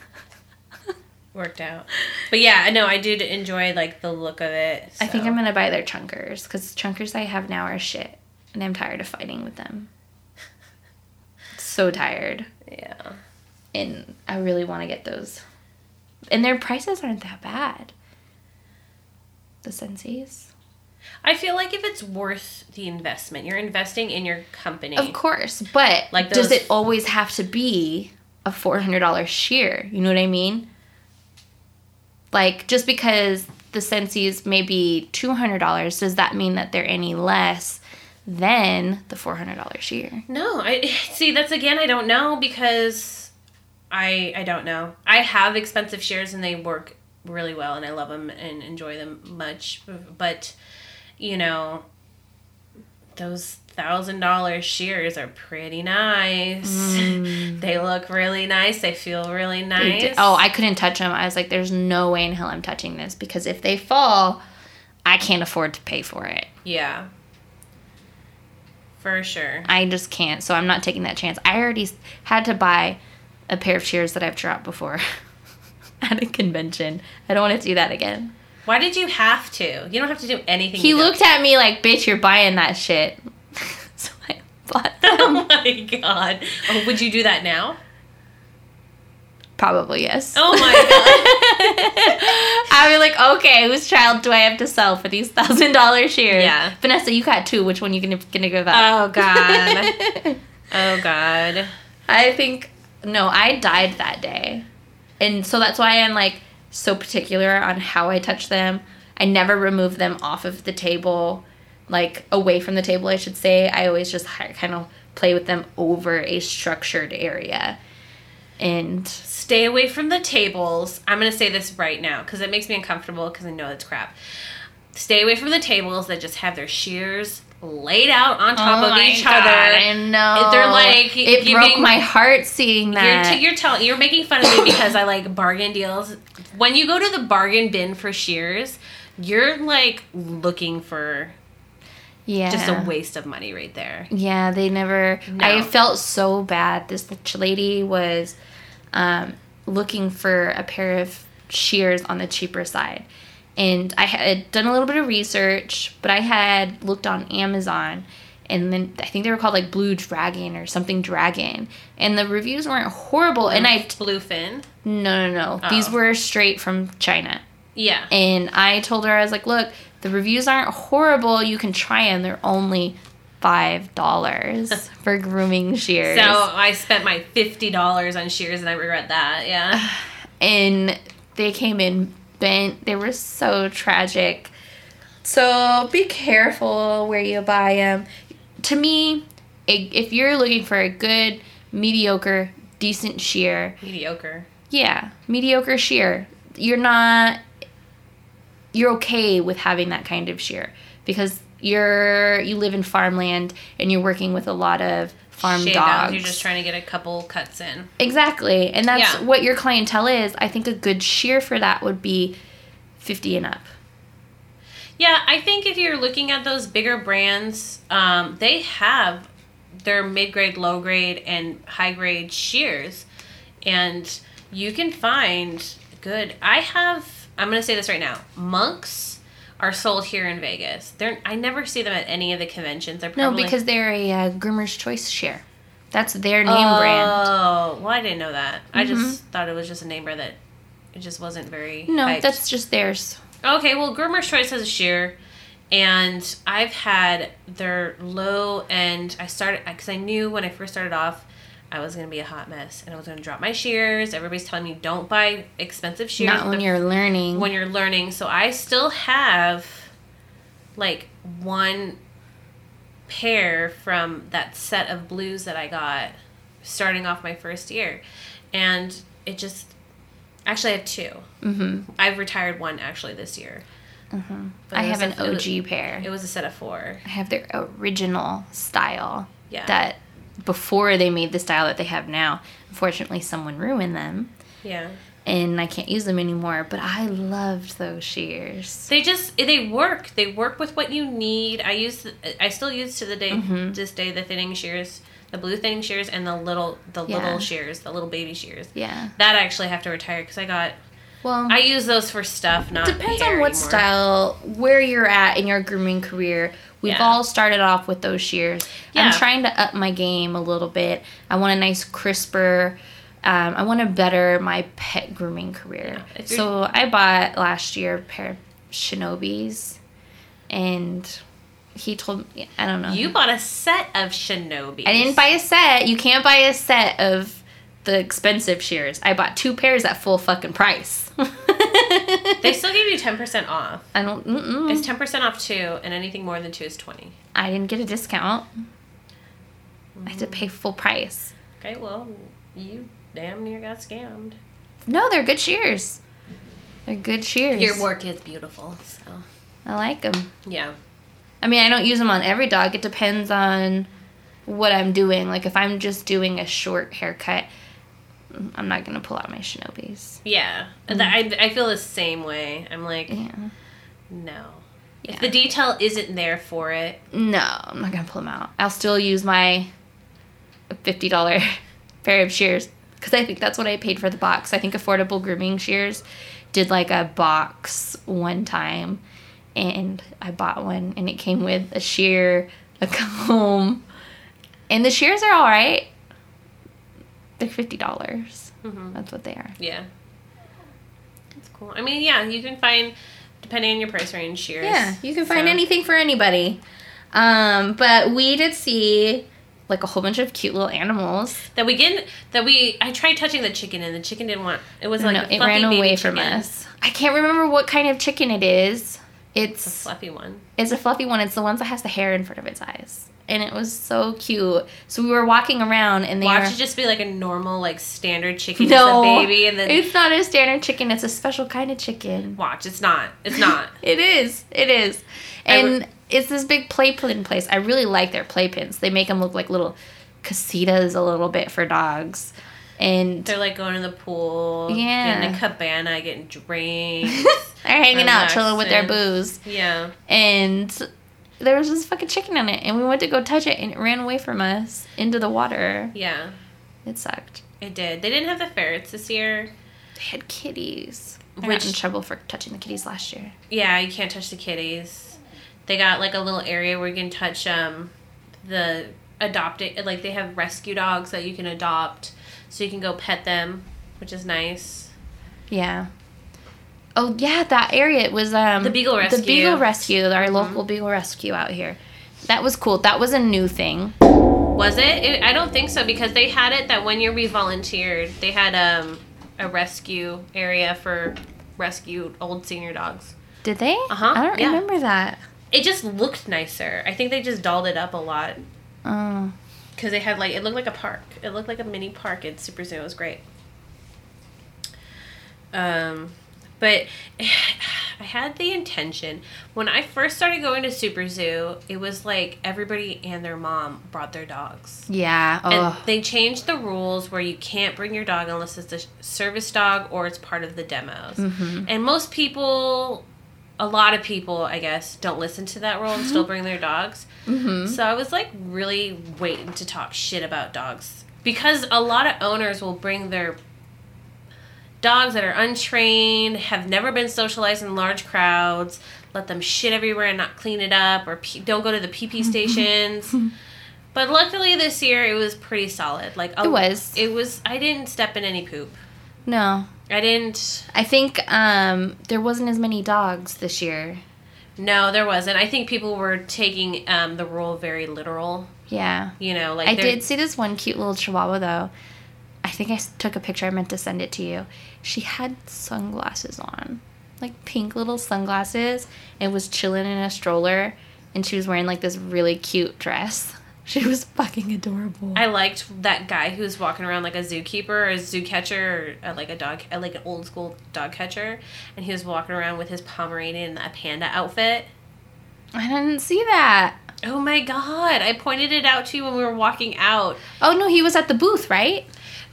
worked out. But yeah, no, I did enjoy like the look of it. I think. I'm gonna buy their chunkers because chunkers I have now are shit, and I'm tired of fighting with them. So tired, Yeah. and I really want to get those. And their prices aren't that bad. The Sensies. I feel like if it's worth the investment, you're investing in your company. Of course, but Like does it always have to be a four hundred dollar shear? You know what I mean? Like just because the Sensies may be two hundred dollars, does that mean that they're any less than the four hundred dollar shear? No, I see. That's again, I don't know because I I don't know. I have expensive shears and they work really well, and I love them and enjoy them much. But you know, those thousand dollar shears are pretty nice. Mm. They look really nice. They feel really nice. Oh, I couldn't touch them. I was like, there's no way in hell I'm touching this because if they fall, I can't afford to pay for it. yeah. For sure. I just can't. So I'm not taking that chance. I already had to buy a pair of shears that I've dropped before at a convention. I don't want to do that again. Why did you have to? You don't have to do anything. He looked at me like, bitch, you're buying that shit. I Oh my god. Oh, would you do that now? Probably yes. Oh my god! I'd be like, okay, whose child do I have to sell for these thousand dollar shears? Yeah. Vanessa, you got two. Which one you gonna gonna give up? Oh god. Oh god. I think no, I died that day. And so that's why I'm like so particular on how I touch them. I never remove them off of the table, like away from the table, I should say. I always just kind of play with them over a structured area. And Stay away from the tables. I'm going to say this right now because it makes me uncomfortable because I know it's crap. Stay away from the tables that just have their shears laid out on top Oh of my each God, other. I know. They're like it giving- broke my heart seeing You're, that. t- you're telling you're making fun of me because I like bargain deals. When you go to the bargain bin for shears, you're like looking for yeah. just a waste of money right there. Yeah, they never. No. I felt so bad. This lady was um, looking for a pair of shears on the cheaper side. And I had done a little bit of research, but I had looked on Amazon and then I think they were called like Blue Dragon or something Dragon. And the reviews weren't horrible. And I, Bluefin. no, no, no. These Oh. were straight from China. Yeah. And I told her, I was like, look, the reviews aren't horrible. You can try them. They're only $5 for grooming shears. So I spent my fifty dollars on shears and I regret that. Yeah. and they came in bent. They were so tragic. So be careful where you buy them. To me, if you're looking for a good, mediocre, decent shear, Mediocre. yeah, mediocre shear, you're not you're okay with having that kind of shear because you're you live in farmland and you're working with a lot of farm Shave dogs. downs, You're just trying to get a couple cuts in. Exactly. And that's Yeah. what your clientele is. I think a good shear for that would be 50 and up. Yeah, I think if you're looking at those bigger brands, um, they have their mid grade, low grade, and high grade shears, and you can find good. I have. I'm gonna say this right now. Monks are sold here in Vegas. They're. I never see them at any of the conventions. They're No, because they're a uh, groomer's choice shear. That's their name brand. Oh, well, I didn't know that. I just thought it was just a name brand that it just wasn't very. No, hyped. that's just theirs. Okay, well, Groomer's Choice has a shear, and I've had their low end. I started because I knew when I first started off, I was gonna be a hot mess, and I was gonna drop my shears. Everybody's telling me don't buy expensive shears Not when you're learning. when you're learning. So I still have like one pair from that set of blues that I got starting off my first year, and it just actually I have two. hmm I've retired one actually this year. But I have an a- it was- OG pair. It was a set of four. I have their original style. Yeah. That before they made the style that they have now. Unfortunately, someone ruined them. Yeah. And I can't use them anymore, but I loved those shears. They just they work. They work with what you need. I use I still use to the day Mhm. this day the thinning shears, the blue thinning shears, and the little the Yeah. little shears, the little baby shears. Yeah. That I actually have to retire because I got Well, I use those for stuff, not depends on what anymore. style where you're at in your grooming career we've Yeah. all started off with those shears. I'm trying to up my game a little bit. I want a nice crisper um, i want to better my pet grooming career. Yeah, so i bought last year a pair of shinobis and he told me i don't know. You bought a set of Shinobis. i didn't buy a set. You can't buy a set of the expensive shears i bought two pairs at full fucking price They still give you ten percent off. i don't mm-mm. It's ten percent off two, and anything more than two is twenty. I didn't get a discount. I had to pay full price. Okay, well, you damn near got scammed. No, they're good shears. They're good shears. Your work is beautiful, so I like them. yeah. I mean, I don't use them on every dog. It depends on what I'm doing. Like if I'm just doing a short haircut, I'm not gonna pull out my Shinobis. Yeah, mm. Th- I, I feel the same way. I'm like, Yeah. no. Yeah. If the detail isn't there for it, No, I'm not gonna pull them out. I'll still use my fifty dollar pair of shears because I think that's what I paid for the box. I think Affordable Grooming Shears did like a box one time, and I bought one, and it came with a shear, a comb, and the shears are all right. They're fifty dollars. Mhm. That's what they are. yeah, that's cool. I mean, yeah, you can find depending on your price range shears. Yeah, you can find So- anything for anybody. Um, but we did see like a whole bunch of cute little animals. that we get that we. I tried touching the chicken and the chicken didn't want. It was like no, a it ran away from us. I can't remember what kind of chicken it is. It's a fluffy one. it's a fluffy one. It's the ones that has the hair in front of its eyes, and it was so cute. So we were walking around, and they Watch were it just be like a normal, like standard chicken, no baby, and then it's not a standard chicken. It's a special kind of chicken. watch. It's not. It's not. It is. It is. And it's this big playpen place. I really like their playpens. They make them look like little casitas a little bit for dogs. And They're like going to the pool, Yeah. getting a cabana, getting drinks. they're hanging out, chilling with their booze. yeah, And there was this fucking chicken on it. And we went to go touch it, and it ran away from us into the water. yeah, It sucked. it did. They didn't have the ferrets this year. They had kitties. I got in trouble for touching the kitties last year. Yeah, you can't touch the kitties. They got like a little area where you can touch um the adopted like they have rescue dogs that you can adopt so you can go pet them, which is nice. Yeah. Oh yeah, that area it was um The Beagle Rescue. The. Beagle Rescue, our Mhm. local Beagle Rescue out here. That was cool. That was a new thing. Was it? it? I don't think so because they had it that one year we volunteered, they had um a rescue area for rescued old senior dogs. Did they? Uh-huh, I don't yeah. remember that. It just looked nicer. I think they just dolled it up a lot Oh. because they had like it looked like a park. It looked like a mini park at Super Zoo. It was great. Um, but I had the intention when I first started going to Super Zoo. It was like everybody and their mom brought their dogs. Yeah. And Oh. they changed the rules where you can't bring your dog unless it's a service dog or it's part of the demos. Mhm. And most people, a lot of people, I guess, don't listen to that rule and still bring their dogs. Mhm. So I was like really waiting to talk shit about dogs because a lot of owners will bring their dogs that are untrained, have never been socialized in large crowds, let them shit everywhere and not clean it up, or pee- don't go to the pee pee stations. But luckily this year it was pretty solid. Like a- It was. It was. I didn't step in any poop. No. I didn't. I think um there wasn't as many dogs this year. No, there wasn't. I think people were taking um, the rule very literal. Yeah. You know, like I did see this one cute little chihuahua though. I think I took a picture. I meant to send it to you. She had sunglasses on, like pink little sunglasses, and was chilling in a stroller, and she was wearing like this really cute dress. She was fucking adorable. I liked that guy who was walking around like a zookeeper or a zoo catcher or uh, like a dog, uh, like an old school dog catcher, and he was walking around with his Pomeranian, in a panda outfit. I didn't see that. Oh my god! I pointed it out to you when we were walking out. Oh no, he was at the booth, right?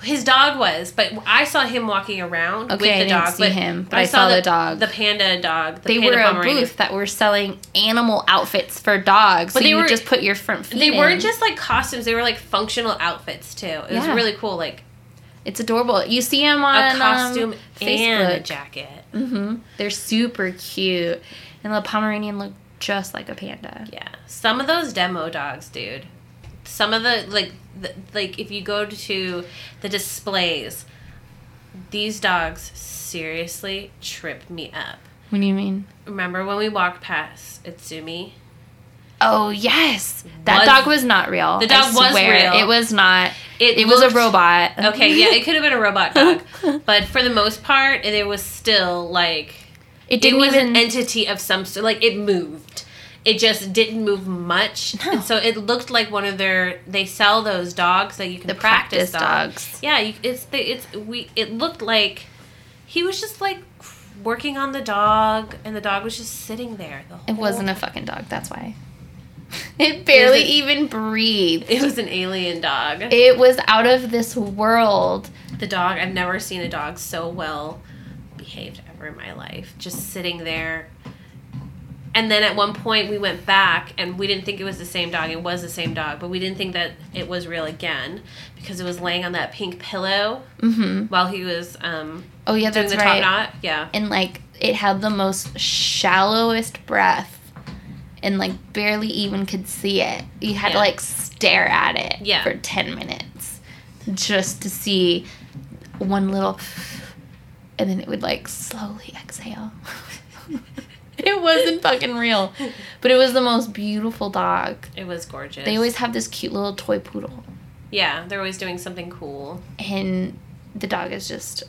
His dog was, but I saw him walking around Okay, with I the didn't dog. see but him, but I saw the dog. the panda dog. The They panda were a booth that were selling animal outfits for dogs. But so they you were- just put your front feet They in. weren't just like costumes; they were like functional outfits too. It was really cool, like It's adorable. You see them on a costume um, and a jacket. hmm They're super cute, and the Pomeranian looked just like a panda. Yeah, some of those demo dogs, dude. Some of the like, the, like if you go to the displays, these dogs seriously trip me up. What do you mean? Remember when we walked past Itsumi? Oh yes, that Was- dog was not real. The dog I was swear. real. It was not. It, It, was a robot. Okay, yeah, it could have been a robot dog, but for the most part, it was still like it it didn't was even. an entity of some sort. Like it moved. It just didn't move much, No. and so it looked like one of their. They sell those dogs that you can the practice, practice dogs. dogs. Yeah, you, it's the it's we. It looked like he was just like working on the dog, and the dog was just sitting there. The whole It wasn't a fucking dog. That's why. It barely it- even breathed. It was an alien dog. It was out of this world. the dog, I've never seen a dog so well behaved ever in my life. Just sitting there. And then at one point we went back and we didn't think it was the same dog. It was the same dog, but we didn't think that it was real again because it was laying on that pink pillow Mm-hmm. while he was um, Oh yeah, doing that's the right. top knot. Yeah. and like it had the most shallowest breath and like barely even could see it you had to like stare at it Yeah. for 10 minutes just to see one little and then it would like slowly exhale it wasn't fucking real but it was the most beautiful dog It was gorgeous. they always have this cute little toy poodle Yeah, they're always doing something cool. and the dog is just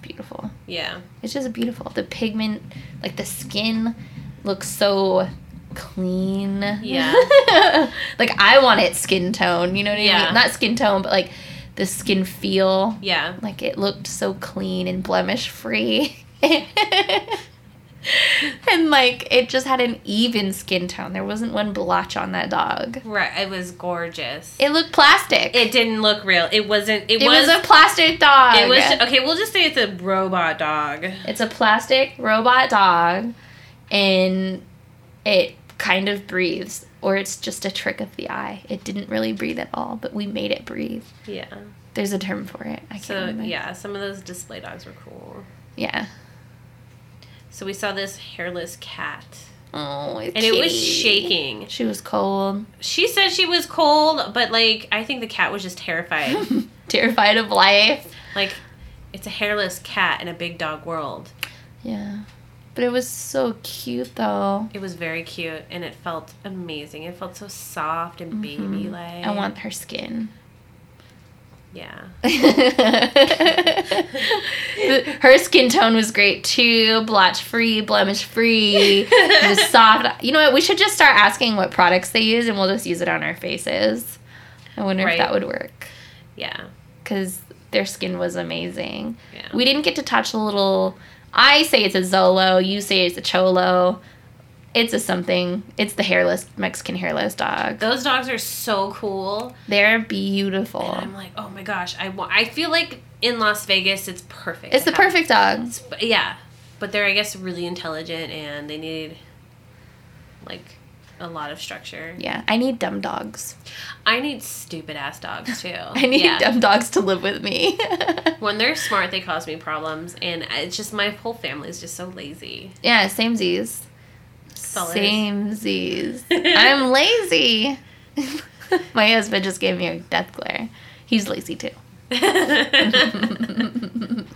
beautiful Yeah. It's just beautiful. The pigment, like the skin, looks so clean. Yeah. like I want it skin tone. You know what I Yeah. mean? Not skin tone, but like the skin feel. Yeah. Like it looked so clean and blemish free. and like it just had an even skin tone. There wasn't one blotch on that dog. Right. It was gorgeous. It looked plastic. It didn't look real. It wasn't. It, It was. was, a plastic dog. it was okay. We'll just say it's a robot dog. It's a plastic robot dog, and it kind of breathes, or it's just a trick of the eye. It didn't really breathe at all, but we made it breathe. Yeah. There's a term for it. I can't So remember. yeah, some of those display dogs were cool. Yeah. So we saw this hairless cat, Oh, and it was shaking. She was cold, She said she was cold, but like I think the cat was just terrified. terrified of life. like it's a hairless cat in a big dog world. Yeah. But it was so cute though. It was very cute, and it felt amazing. It felt so soft and baby like. Mm-hmm. I want her skin. Yeah. her skin tone was great too, blotch free, blemish free, it was soft. You know what? We should just start asking what products they use, and we'll just use it on our faces. I wonder Right. if that would work Yeah. because their skin was amazing. Yeah. We didn't get to touch the little. I say it's a Zolo. You say it's a Cholo. It's a something. It's the hairless Mexican hairless dog. Those dogs are so cool. They're beautiful. And I'm like, oh my gosh, I want. I feel like in Las Vegas, it's perfect. It's the perfect dog. But yeah, but they're I guess really intelligent and they need like a lot of structure. Yeah, I need dumb dogs. I need stupid ass dogs too. I need yeah. dumb dogs to live with me. When they're smart, they cause me problems, and uh, it's just my whole family is just so lazy. yeah, same Z's. Fellas. Same Z's. I'm lazy. My husband just gave me a death glare. He's lazy too.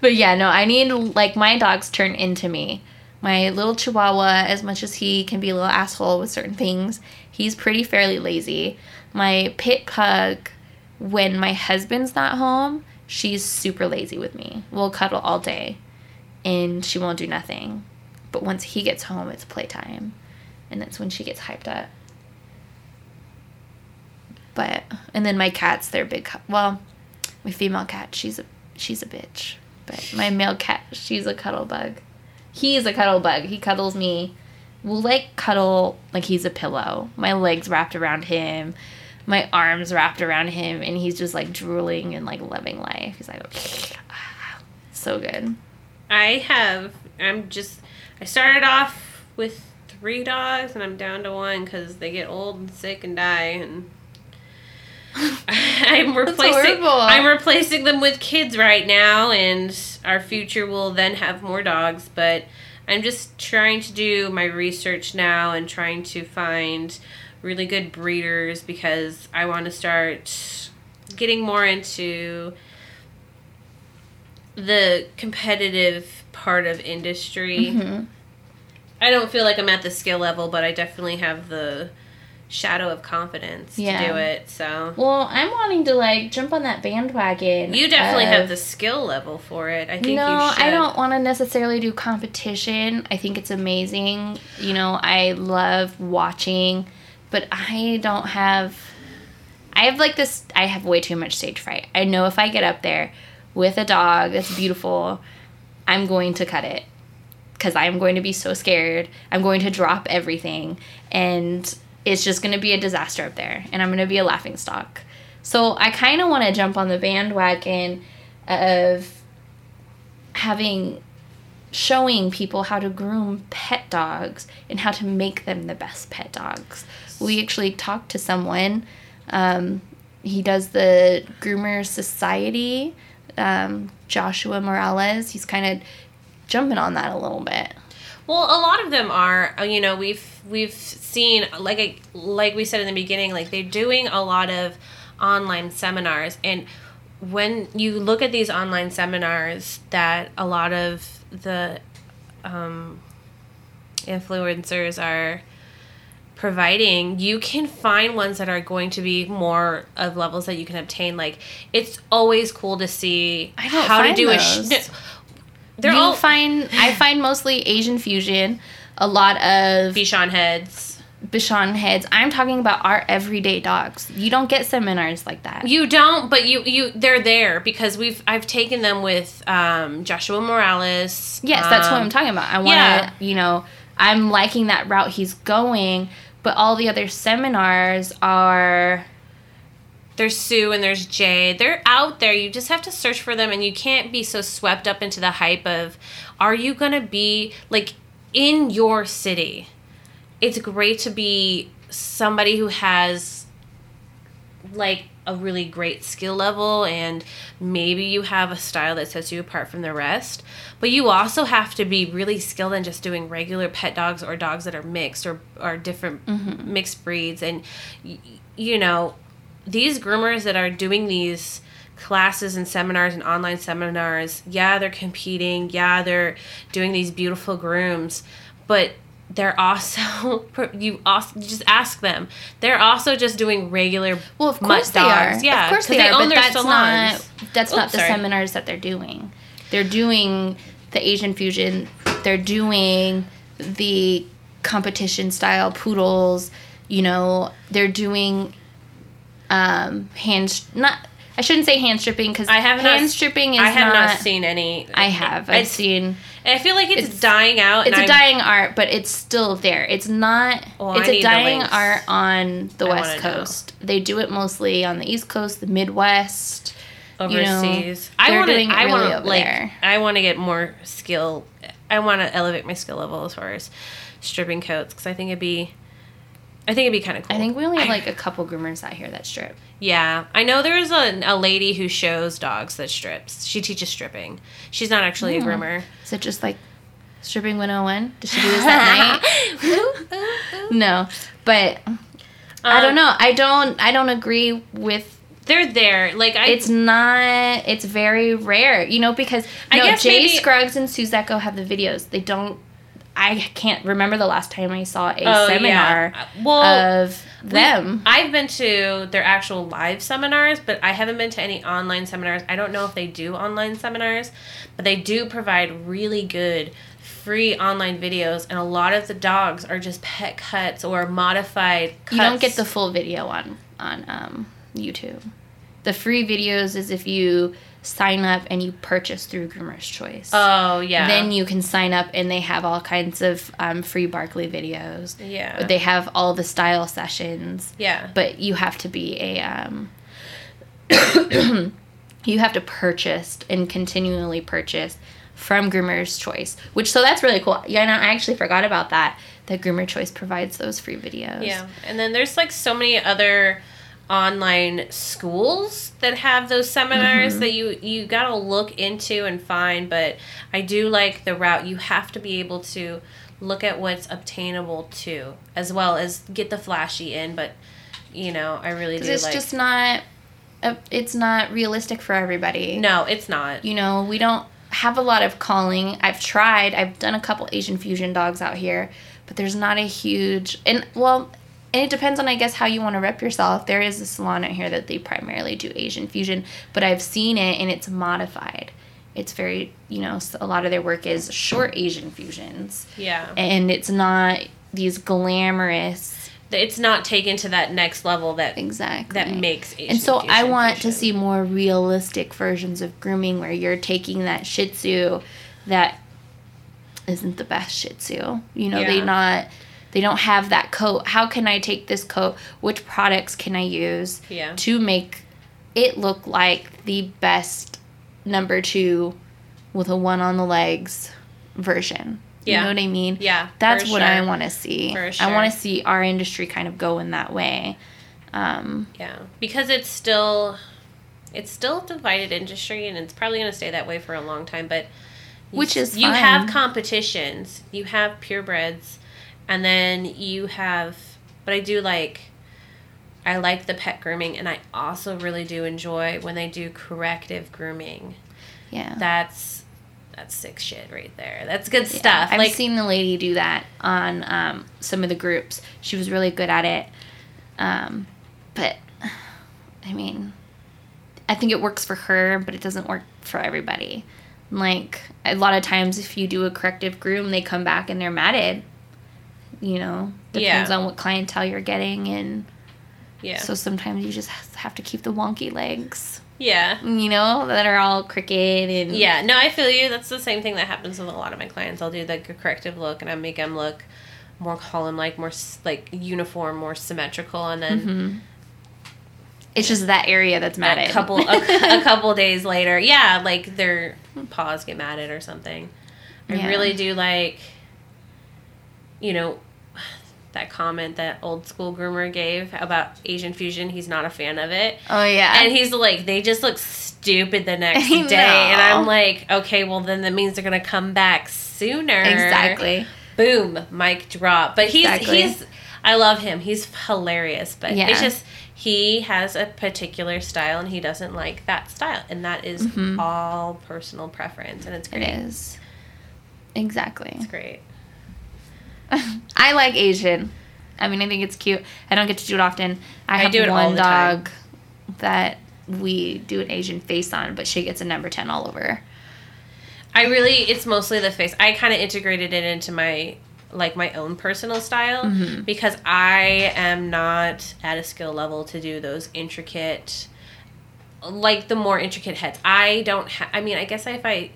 But yeah, no, I need like my dogs turn into me. My little chihuahua, as much as he can be a little asshole with certain things, he's pretty fairly lazy. My pit pug, when my husband's not home, she's super lazy with me. We'll cuddle all day and she won't do nothing. But once he gets home, it's playtime. And that's when she gets hyped up. But and then my cats, they're big. Well, my female cat, she's a she's a bitch. But my male cat, she's a cuddle bug. He's a cuddle bug. He cuddles me. We'll like cuddle like he's a pillow. My legs wrapped around him, my arms wrapped around him, and he's just like drooling and like loving life. He's like, so good. I have. I'm just. I started off with three dogs, and I'm down to one because they get old and sick and die, and I'm replacing. horrible. I'm replacing them with kids right now, and our future will then have more dogs. But I'm just trying to do my research now and trying to find really good breeders because I want to start getting more into the competitive part of industry. Mhm. I don't feel like I'm at the skill level, but I definitely have the shadow of confidence Yeah. to do it. So Well, I'm wanting to like jump on that bandwagon. you definitely of- have the skill level for it. I think no, you should. I don't want to necessarily do competition. I think it's amazing. You know, I love watching, but I don't have. I have like this. I have way too much stage fright. I know if I get up there with a dog that's beautiful, I'm going to cut it. because I'm going to be so scared. I'm going to drop everything and it's just going to be a disaster up there and I'm going to be a laughing stock. So I kind of want to jump on the bandwagon of having showing people how to groom pet dogs and how to make them the best pet dogs. We actually talked to someone. Um, he does the Groomers Society, um, Joshua Morales. He's kind of jumping on that a little bit. Well, a lot of them are. uh, You know, we've we've seen like like we said in the beginning, like they're doing a lot of online seminars, and when you look at these online seminars, that a lot of the um, influencers are providing you can find ones that are going to be more of levels that you can obtain like it's always cool to see how to do a those. sh- they're you all find I find mostly Asian fusion, a lot of Bichon heads Bichon heads. I'm talking about our everyday dogs. You don't get seminars like that. You don't, but you you they're there because we've I've taken them with um, Joshua Morales. Yes, that's what um, I'm talking about. I want to, yeah. you know, I'm liking that route he's going, but all the other seminars are There's Sue and there's Jay. They're out there. You just have to search for them, and you can't be so swept up into the hype of, are you gonna be like in your city? It's great to be somebody who has like a really great skill level and maybe you have a style that sets you apart from the rest. But you also have to be really skilled in just doing regular pet dogs or dogs that are mixed or are different mm-hmm. mixed breeds. And y- you know these groomers that are doing these classes and seminars and online seminars yeah they're competing. Yeah they're doing these beautiful grooms. But they're also you also you just ask them they're also just doing regular well, of course they are. yeah of course 'cause they, are. own But their that's salons. not that's Oops, not the sorry. seminars that they're doing. They're doing the Asian fusion. They're doing the competition style poodles. You know, they're doing um hand not. I shouldn't say hand stripping because I have not- hand stripping is I have not, not seen any I have. I've seen. And I feel like it's, it's- dying out It's a I- dying art, but it's still there. It's not. Oh, it's I a dying art on the I West wanna know. Coast. They do it mostly on the East Coast, the Midwest. you know, overseas. I want to. I really want to like. there. I want to get more skill. I want to elevate my skill level as far as stripping coats because I think it'd be. I think it'd be kind of cool. I think we only have like a couple groomers out here that strip. Yeah, I know there's a, a lady who shows dogs that strips. She teaches stripping. She's not actually a Hmm. groomer. Is it just like stripping 101? Does she do this at night? No, but I Um, don't know. I don't. I don't agree with. They're there. Like I. It's not. It's very rare, you know, because I no, guess Jay maybe- Scruggs and Sue Zecco have the videos. They don't. I can't remember the last time I saw a Oh, seminar yeah. Well, of them. I've been to their actual live seminars, but I haven't been to any online seminars. I don't know if they do online seminars, but they do provide really good free online videos, and a lot of the dogs are just pet cuts or modified. Cuts. you don't get the full video on on um, YouTube. The free videos is if you sign up and you purchase through Groomer's Choice. Oh yeah. Then you can sign up and they have all kinds of um, free Barkleigh videos. yeah. They have all the style sessions. yeah. but you have to be a um you have to purchase and continually purchase from Groomer's Choice, which so that's really cool. Yeah, and I actually forgot about that. That Groomer Choice provides those free videos. Yeah, and then there's like so many other online schools that have those seminars Mm-hmm. that you you got to look into and find, but I do like the route you have to be able to look at what's obtainable too, as well as get the flashy in, but you know, I really do it's like just not, it's not realistic for everybody. No, it's not. You know, we don't have a lot of calling. I've tried. I've done a couple Asian fusion dogs out here, but there's not a huge and well, and it depends on I guess how you want to rep yourself. There is a salon out here that they primarily do Asian fusion, but I've seen it and it's modified. It's very, you know, a lot of their work is short Asian fusions, Yeah. and it's not these glamorous It's not taken to that next level that exactly that makes Asian and so I fusion want to see more realistic versions of grooming where you're taking that Shih Tzu that isn't the best Shih Tzu. You know, they not they don't have that coat. How can I take this coat? Which products can I use Yeah. to make it look like the best number two with a one on the legs version? You know what I mean? Yeah, That's what I want to see. For I want to see our industry kind of go in that way. Um, Yeah, because it's still it's still a divided industry, and it's probably going to stay that way for a long time. But Which is you have competitions, you have purebreds, and then you have. But I do like. I like the pet grooming, and I also really do enjoy when they do corrective grooming. yeah. That's that's sick shit right there. That's good Yeah, stuff. I've like seen the lady do that on um, some of the groups. She was really good at it. Um, but I mean, I think it works for her, but it doesn't work for everybody. Like a lot of times, if you do a corrective groom, they come back and they're matted. You know, depends Yeah. on what clientele you're getting, and yeah, so sometimes you just have to keep the wonky legs. yeah. You know, that are all crooked and Yeah, no, I feel you. That's the same thing that happens with a lot of my clients. I'll do the corrective look and I make them look more column like, more like uniform, more symmetrical, and then Mhm. It's just that area that's matted. a couple a, a couple days later, yeah, like their paws get matted or something. I Yeah. really do like, you know, that comment that old school groomer gave about Asian fusion. He's not a fan of it. Oh yeah. And he's like, they just look stupid the next day. And I'm like, okay, well, then that means they're going to come back sooner. exactly. Boom, mic drop. But he's, Exactly. he's, I love him. He's hilarious. But Yeah. it's just, he has a particular style and he doesn't like that style. And that is Mhm. all personal preference. And it's great. It is Exactly. It's great. I like Asian. I mean, I think it's cute. I don't get to do it often. I I have do it all one the time. dog that we do an Asian face on, but she gets a number 10 all over. I really, it's mostly the face. I kind of integrated it into my like my own personal style Mhm. because I am not at a skill level to do those intricate, like the more intricate heads. I don't. Ha- I mean, I guess if I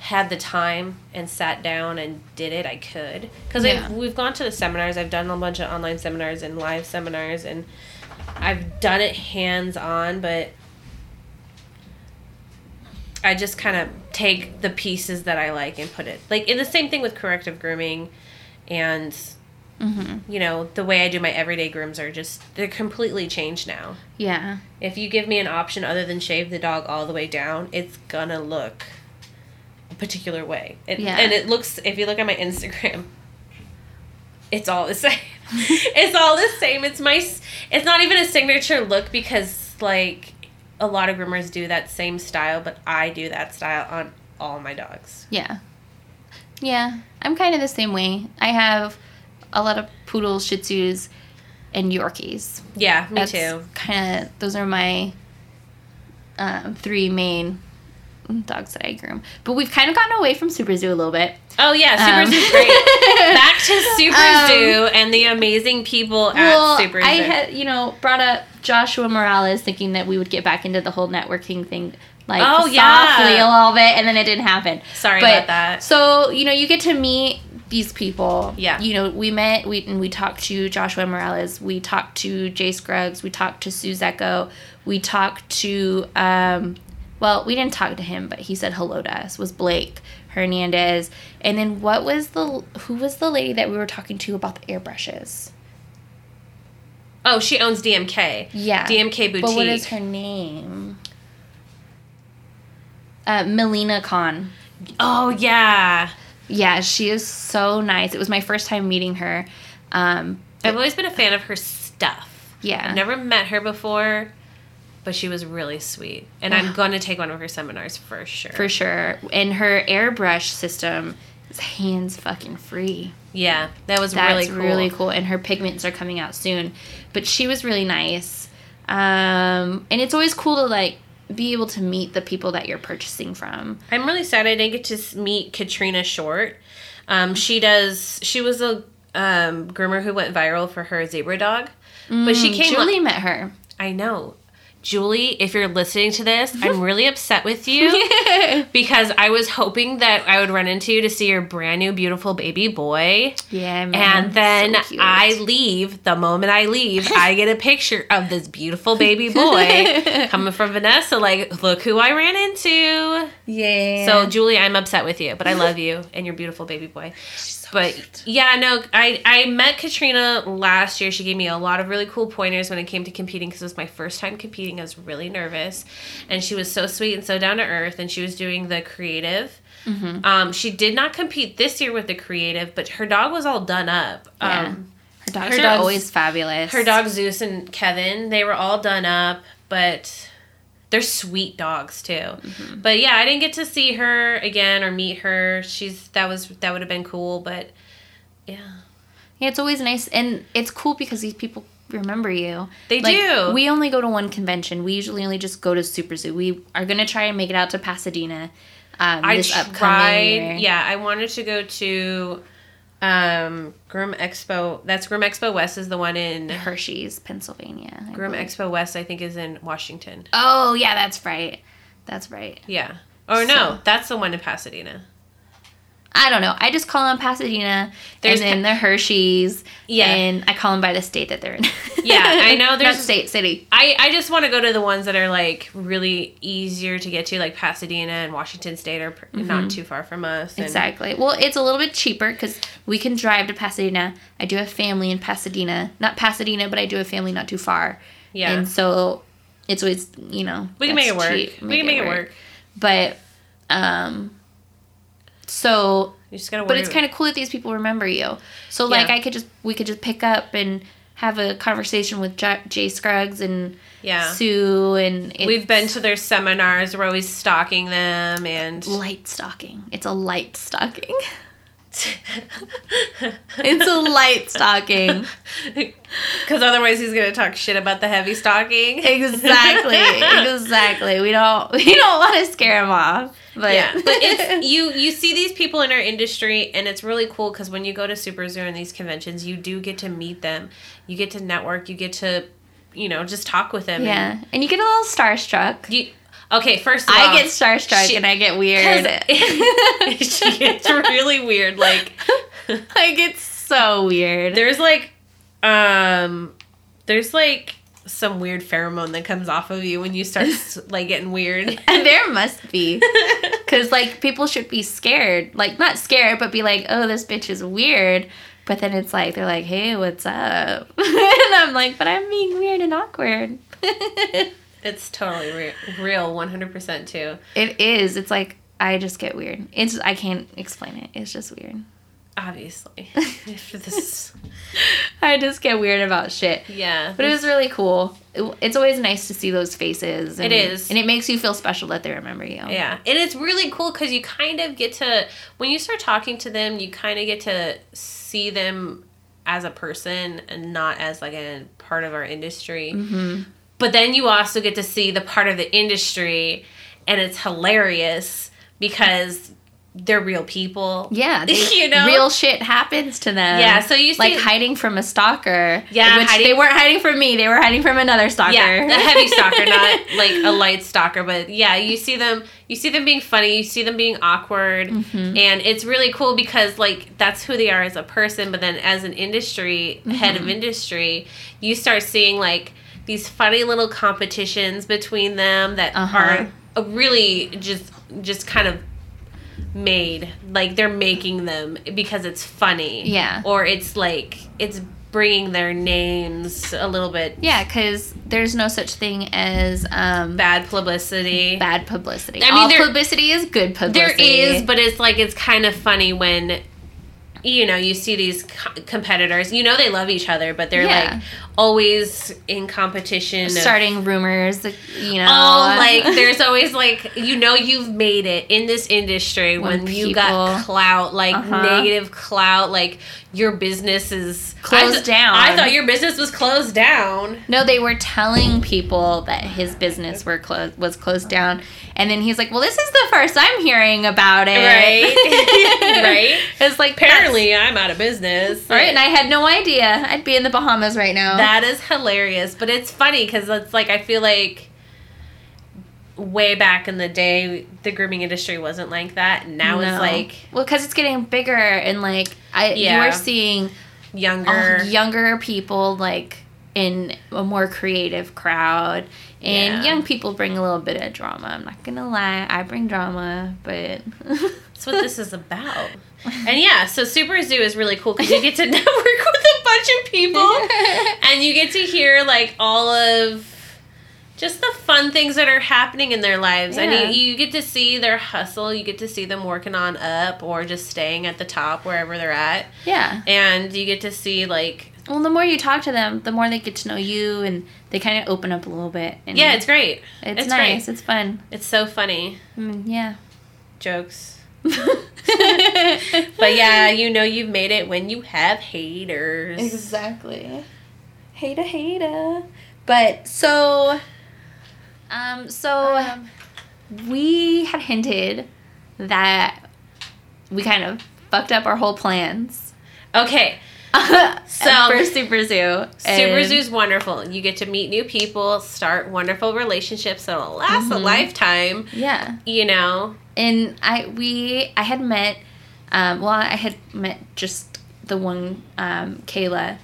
had the time and sat down and did it, I could. Because Yeah. we've gone to the seminars. I've done a bunch of online seminars and live seminars, and I've done it hands on, but I just kind of take the pieces that I like and put it like in the same thing with corrective grooming, and Mm-hmm. you know the way I do my everyday grooms are just they're completely changed now. Yeah. If you give me an option other than shave the dog all the way down, it's gonna look particular way. It, Yeah. And it looks if you look at my Instagram, it's all the same. it's all the same. It's my it's not even a signature look because like a lot of groomers do that same style, but I do that style on all my dogs. Yeah. Yeah. I'm kind of the same way. I have a lot of poodles, shih tzus, and Yorkies. Yeah, me That's too. Kind of, those are my um, three main dogs that I groom. But we've kind of gotten away from Super Zoo a little bit. Oh yeah, Super Um, Zoo's great. Back to Super Um, Zoo and the amazing people at well, Super Zoo. I had, you know, brought up Joshua Morales thinking that we would get back into the whole networking thing, like Oh, softly yeah. a little bit, and then it didn't happen. Sorry But- about that. So you know, you get to meet these people. Yeah. You know, we met. We and we talked to Joshua Morales. We talked to Jay Scruggs. We talked to Sue Zecco. We talked to. Um, well, we didn't talk to him, but he said hello to us. Was Blake Hernandez? And then what was the who was the lady that we were talking to about the airbrushes? Oh, she owns DMK. Yeah. DMK Boutique. But what is her name? Uh, Melina Khan. Oh yeah. Yeah, she is so nice. It was my first time meeting her. Um, I've always been a fan of her stuff. yeah. I've never met her before, but she was really sweet. And I'm going to take one of her seminars for sure. For sure. And her airbrush system is hands fucking free. yeah, that was That's really cool. really cool. And her pigments are coming out soon. But she was really nice. Um, and it's always cool to like be able to meet the people that you're purchasing from. I'm really sad I didn't get to meet Katrina Short. Um, she does. She was a um, groomer who went viral for her zebra dog, but she Mm, came. Julie met her. I know. Julie, if you're listening to this, I'm really upset with you because I was hoping that I would run into you to see your brand new beautiful baby boy. Yeah, man. And then So. I leave. The moment I leave, I get a picture of this beautiful baby boy coming from Vanessa. Like, look who I ran into. yeah. So, Julie, I'm upset with you, but I love you and your beautiful baby boy. But yeah, no, I I met Katrina last year. She gave me a lot of really cool pointers when it came to competing because it was my first time competing. I was really nervous, and she was so sweet and so down to earth. And she was doing the creative. Mm-hmm. Um, she did not compete this year with the creative, but her dog was all done up. Yeah. Um, her dogs her are dogs- always fabulous. her dog Zeus and Kevin, they were all done up, but they're sweet dogs too. Mm-hmm. But yeah, I didn't get to see her again or meet her. She's that was that would have been cool, but yeah. Yeah, it's always nice, and it's cool because these people remember you. They Like, do. We only go to one convention. We usually only just go to Super Zoo. We are gonna try and make it out to Pasadena. Um, I this upcoming tried. year. Yeah, I wanted to go to um Groom Expo. That's Groom Expo West is the one in Hershey's, Pennsylvania. I Groom believe. Expo West I think is in Washington. Oh yeah, that's right. That's right. Yeah. Or no, that's the one in Pasadena. I don't know. I just call them Pasadena, There's and then the Hershey's. Yeah. and I call them by the state that they're in. Yeah, I know Not there's- state city. I, I just want to go to the ones that are like really easier to get to, like Pasadena and Washington State are pr- not too far from us. and- Exactly. Well, it's a little bit cheaper because we can drive to Pasadena. I do have family in Pasadena, not Pasadena, but I do have family not too far. Yeah. And so it's always you know we can make it work. cheap. we can make it work. But um, so You just gotta. but it's kind of cool that these people remember you. So like Yeah. I could just we could just pick up and have a conversation with J- Jay Scruggs and yeah. Sue and We've been to their seminars. We're always stalking them, and light stalking. It's a light stocking. It's a light stocking. because otherwise he's gonna talk shit about the heavy stocking. Exactly. exactly. We don't we don't want to scare him off. But yeah, but it's you. You see these people in our industry, and it's really cool because when you go to Super Zoo and these conventions, you do get to meet them. You get to network. You get to, you know, just talk with them. yeah, and you get a little starstruck. You, okay, first of all, I get starstruck she- and I get weird. she gets really weird. Like I get so weird. there's like, um, there's like some weird pheromone that comes off of you when you start like getting weird. And there must be. Because, like, people should be scared. Like, not scared, but be like, oh, this bitch is weird. But then it's like, they're like, hey, what's up? and I'm like, but I'm being weird and awkward. It's totally re- real, one hundred percent too. it is. It's like, I just get weird. It's, I can't explain it. It's just weird. Obviously, If this, I just get weird about shit. yeah, But it was really cool. It- it's always nice to see those faces. And, It is. And it makes you feel special that they remember you. Yeah, and it's really cool because you kind of get to when you start talking to them, you kind of get to see them as a person and not as like a part of our industry. Mm-hmm. But then you also get to see the part of the industry, and it's hilarious because they're real people. Yeah, they, You know? real shit happens to them. Yeah, so you see- like hiding from a stalker. Yeah, which hiding- they weren't hiding from me. They were hiding from another stalker. Yeah, a heavy stalker, not like a light stalker, but yeah, you see them you see them being funny, you see them being awkward, Mm-hmm. and it's really cool because like that's who they are as a person, but then as an industry head Mm-hmm. of industry, you start seeing like these funny little competitions between them that Uh-huh. are uh, really just just kind of made like they're making them because it's funny Yeah. or it's like it's bringing their names a little bit yeah, because there's no such thing as um, bad publicity. bad publicity. I mean, All there- publicity is good publicity. there is but it's like it's kind of funny when you know you see these co- competitors. You know they love each other, but they're Yeah. like always in competition. of- starting rumors. You know, Oh, like there's always like you know you've made it in this industry when, When you got clout, like Uh-huh. negative clout, like your business is Closed I th- down. I thought your business was closed down. No, they were telling people that his business were closed was closed down, and then he's like, "Well, this is the first I'm hearing about it." Right. Right. It's like Apparently, I'm out of business. Right, and I had no idea. I'd be in the Bahamas right now. That is hilarious, but it's funny because it's like I feel like way back in the day, the grooming industry wasn't like that. Now it's like well, because it's getting bigger and like I you are seeing younger. younger people like in a more creative crowd and Yeah. young people bring a little bit of drama i'm not gonna lie i bring drama but That's what this is about. And yeah, so Super Zoo is really cool because you get to network with a bunch of people and you get to hear like all of just the fun things that are happening in their lives. Yeah. And you, you get to see their hustle, you get to see them working on up or just staying at the top wherever they're at. yeah And you get to see like well the more you talk to them the more they get to know you and they kind of open up a little bit and yeah, it's great. it's, it's nice great. it's fun It's so funny. I mean, yeah Jokes. But yeah, you know you've made it when you have haters. Exactly. Hater, hater. But so, um, so we had hinted that we kind of fucked up our whole plans. Okay. so for Super Zoo, Super and- Zoo's wonderful. You get to meet new people, start wonderful relationships that'll last a Mhm. lifetime. Yeah, You know, and I we I had met, um, well I had met just the one um, Kayla.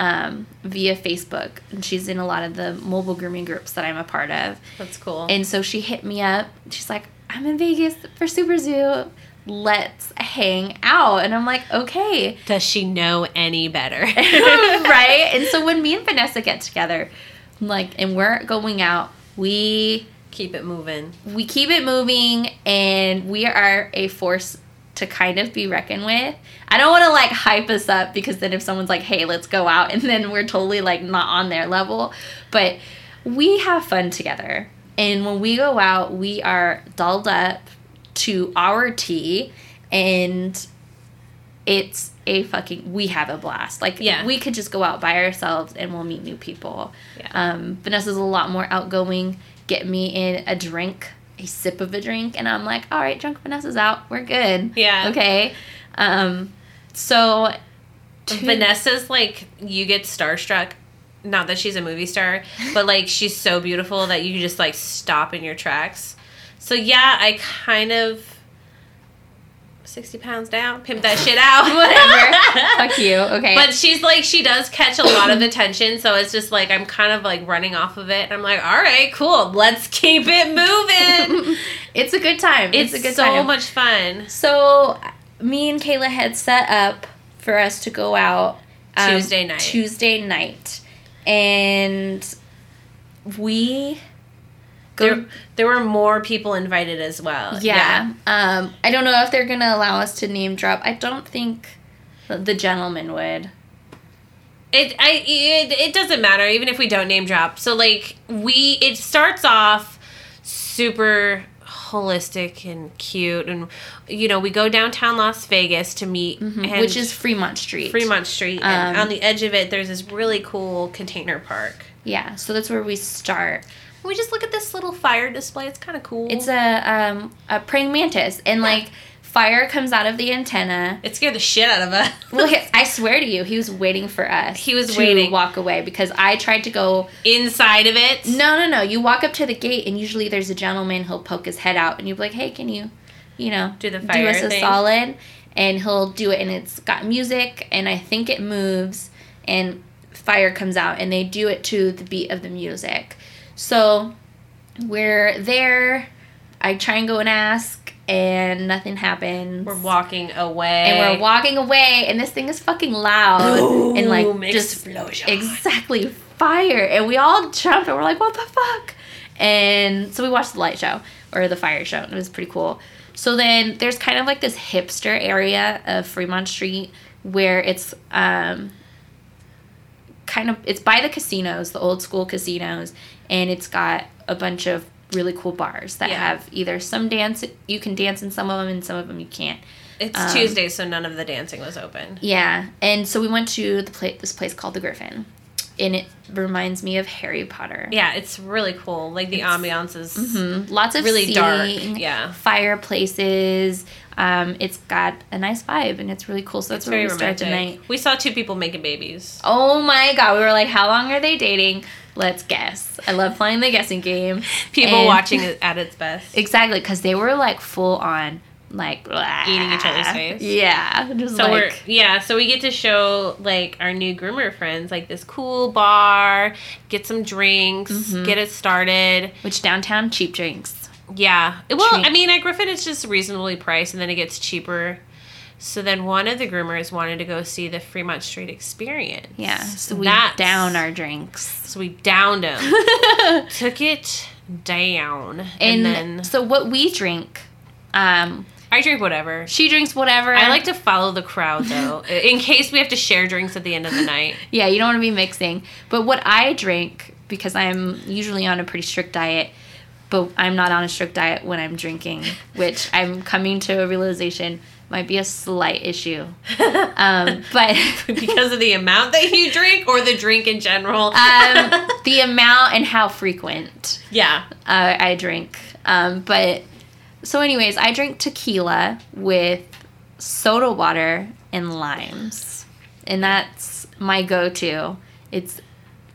Um, via Facebook, and she's in a lot of the mobile grooming groups that I'm a part of. that's cool. And so she hit me up. She's like, I'm in Vegas for Super Zoo. Let's hang out. And I'm like, okay. Does she know any better? right? And so when me and Vanessa get together, like, and we're going out, we Keep it moving. we keep it moving and we are a force to kind of be reckoned with. I don't want to like hype us up because then if someone's like, "Hey, let's go out," and then we're totally like not on their level, but we have fun together. And when we go out, we are dolled up to our tea and it's a fucking we have a blast. Like Yeah. we could just go out by ourselves and we'll meet new people. Yeah. Um, Vanessa's a lot more outgoing. Get me in a drink, a sip of a drink, and I'm like, all right, drunk Vanessa's out. We're good. Yeah. Okay. Um, so to- Vanessa's like you get starstruck. Not that she's a movie star, but like she's so beautiful that you just like stop in your tracks. So yeah, I kind of sixty pounds down, pimp that shit out. Whatever. Fuck you. Okay. But she's like she does catch a lot of attention, so it's just like I'm kind of like running off of it. And I'm like, all right, cool, let's keep it moving. it's a good time. it's It's, a good so time. much fun. So me and Kayla had set up for us to go out um, Tuesday night. Tuesday night, and we. There, there were more people invited as well. yeah. Um, I don't know if they're gonna allow us to name drop. I don't think the gentleman would. It I it, it doesn't matter even if we don't name drop. So like we it starts off super holistic and cute and you know we go downtown Las Vegas to meet Mm-hmm. which is Fremont Street. Fremont Street and Um, on the edge of it there's this really cool container park. Yeah, so that's where we start. We just look at this little fire display. It's kind of cool. It's a um a praying mantis, and like fire comes out of the antenna. it scared the shit out of us. He, I swear to you, he was waiting for us. He was waiting. to walk away because I tried to go. Inside of it. No, no, no. You walk up to the gate, and usually there's a gentleman. He'll poke his head out, and you'll be like, "Hey, can you, you know, Do the fire do us a solid?" And he'll do it, and it's got music, and I think it moves, and fire comes out, and they do it to the beat of the music. So we're there. I try and go and ask, and nothing happens. We're walking away. and we're walking away, and this thing is fucking loud and like just explosion. exactly fire, and we all jumped and we're like, "What the fuck?" And so we watched the light show or the fire show, and it was pretty cool. So then there's kind of like this hipster area of Fremont Street where it's um kind of it's by the casinos, the old school casinos, and it's got a bunch of really cool bars that Yeah. have either some dance you can dance in some of them and some of them you can't. It's um, Tuesday, so none of the dancing was open. Yeah, and so we went to the pla- this place called the Griffin, and it reminds me of Harry Potter. Yeah, it's really cool. Like the ambiance is Mhm. Lots of really dark. Yeah. fireplaces. Um, it's got a nice vibe and it's really cool. So that's It's where very we start romantic. tonight. We saw two people making babies. Oh my god, we were like, how long are they dating? Let's guess. I love playing the guessing game. People And- watching it at its best. Exactly, because they were like full on, like Eating each other's face? Yeah, just So like we're yeah, so we get to show like our new groomer friends like this cool bar, get some drinks, Mm-hmm. get it started. which downtown cheap drinks. Yeah. Well. I mean, at Griffin it's just reasonably priced and then it gets cheaper. So then one of the groomers wanted to go see the Fremont Street Experience. Yeah, so we That's- down our drinks. So we downed them. Took it down. And, And, then so what we drink, um, I drink whatever. she drinks whatever. I like to follow the crowd though, in case we have to share drinks at the end of the night. Yeah, you don't want to be mixing. But what I drink, because I'm usually on a pretty strict diet, but I'm not on a strict diet when I'm drinking, which I'm coming to a realization might be a slight issue. Um, but because of the amount that you drink or the drink in general. um, the amount and how frequent yeah. uh, I drink. Um, but so, anyways, I drink tequila with soda water and limes, and that's my go-to. It's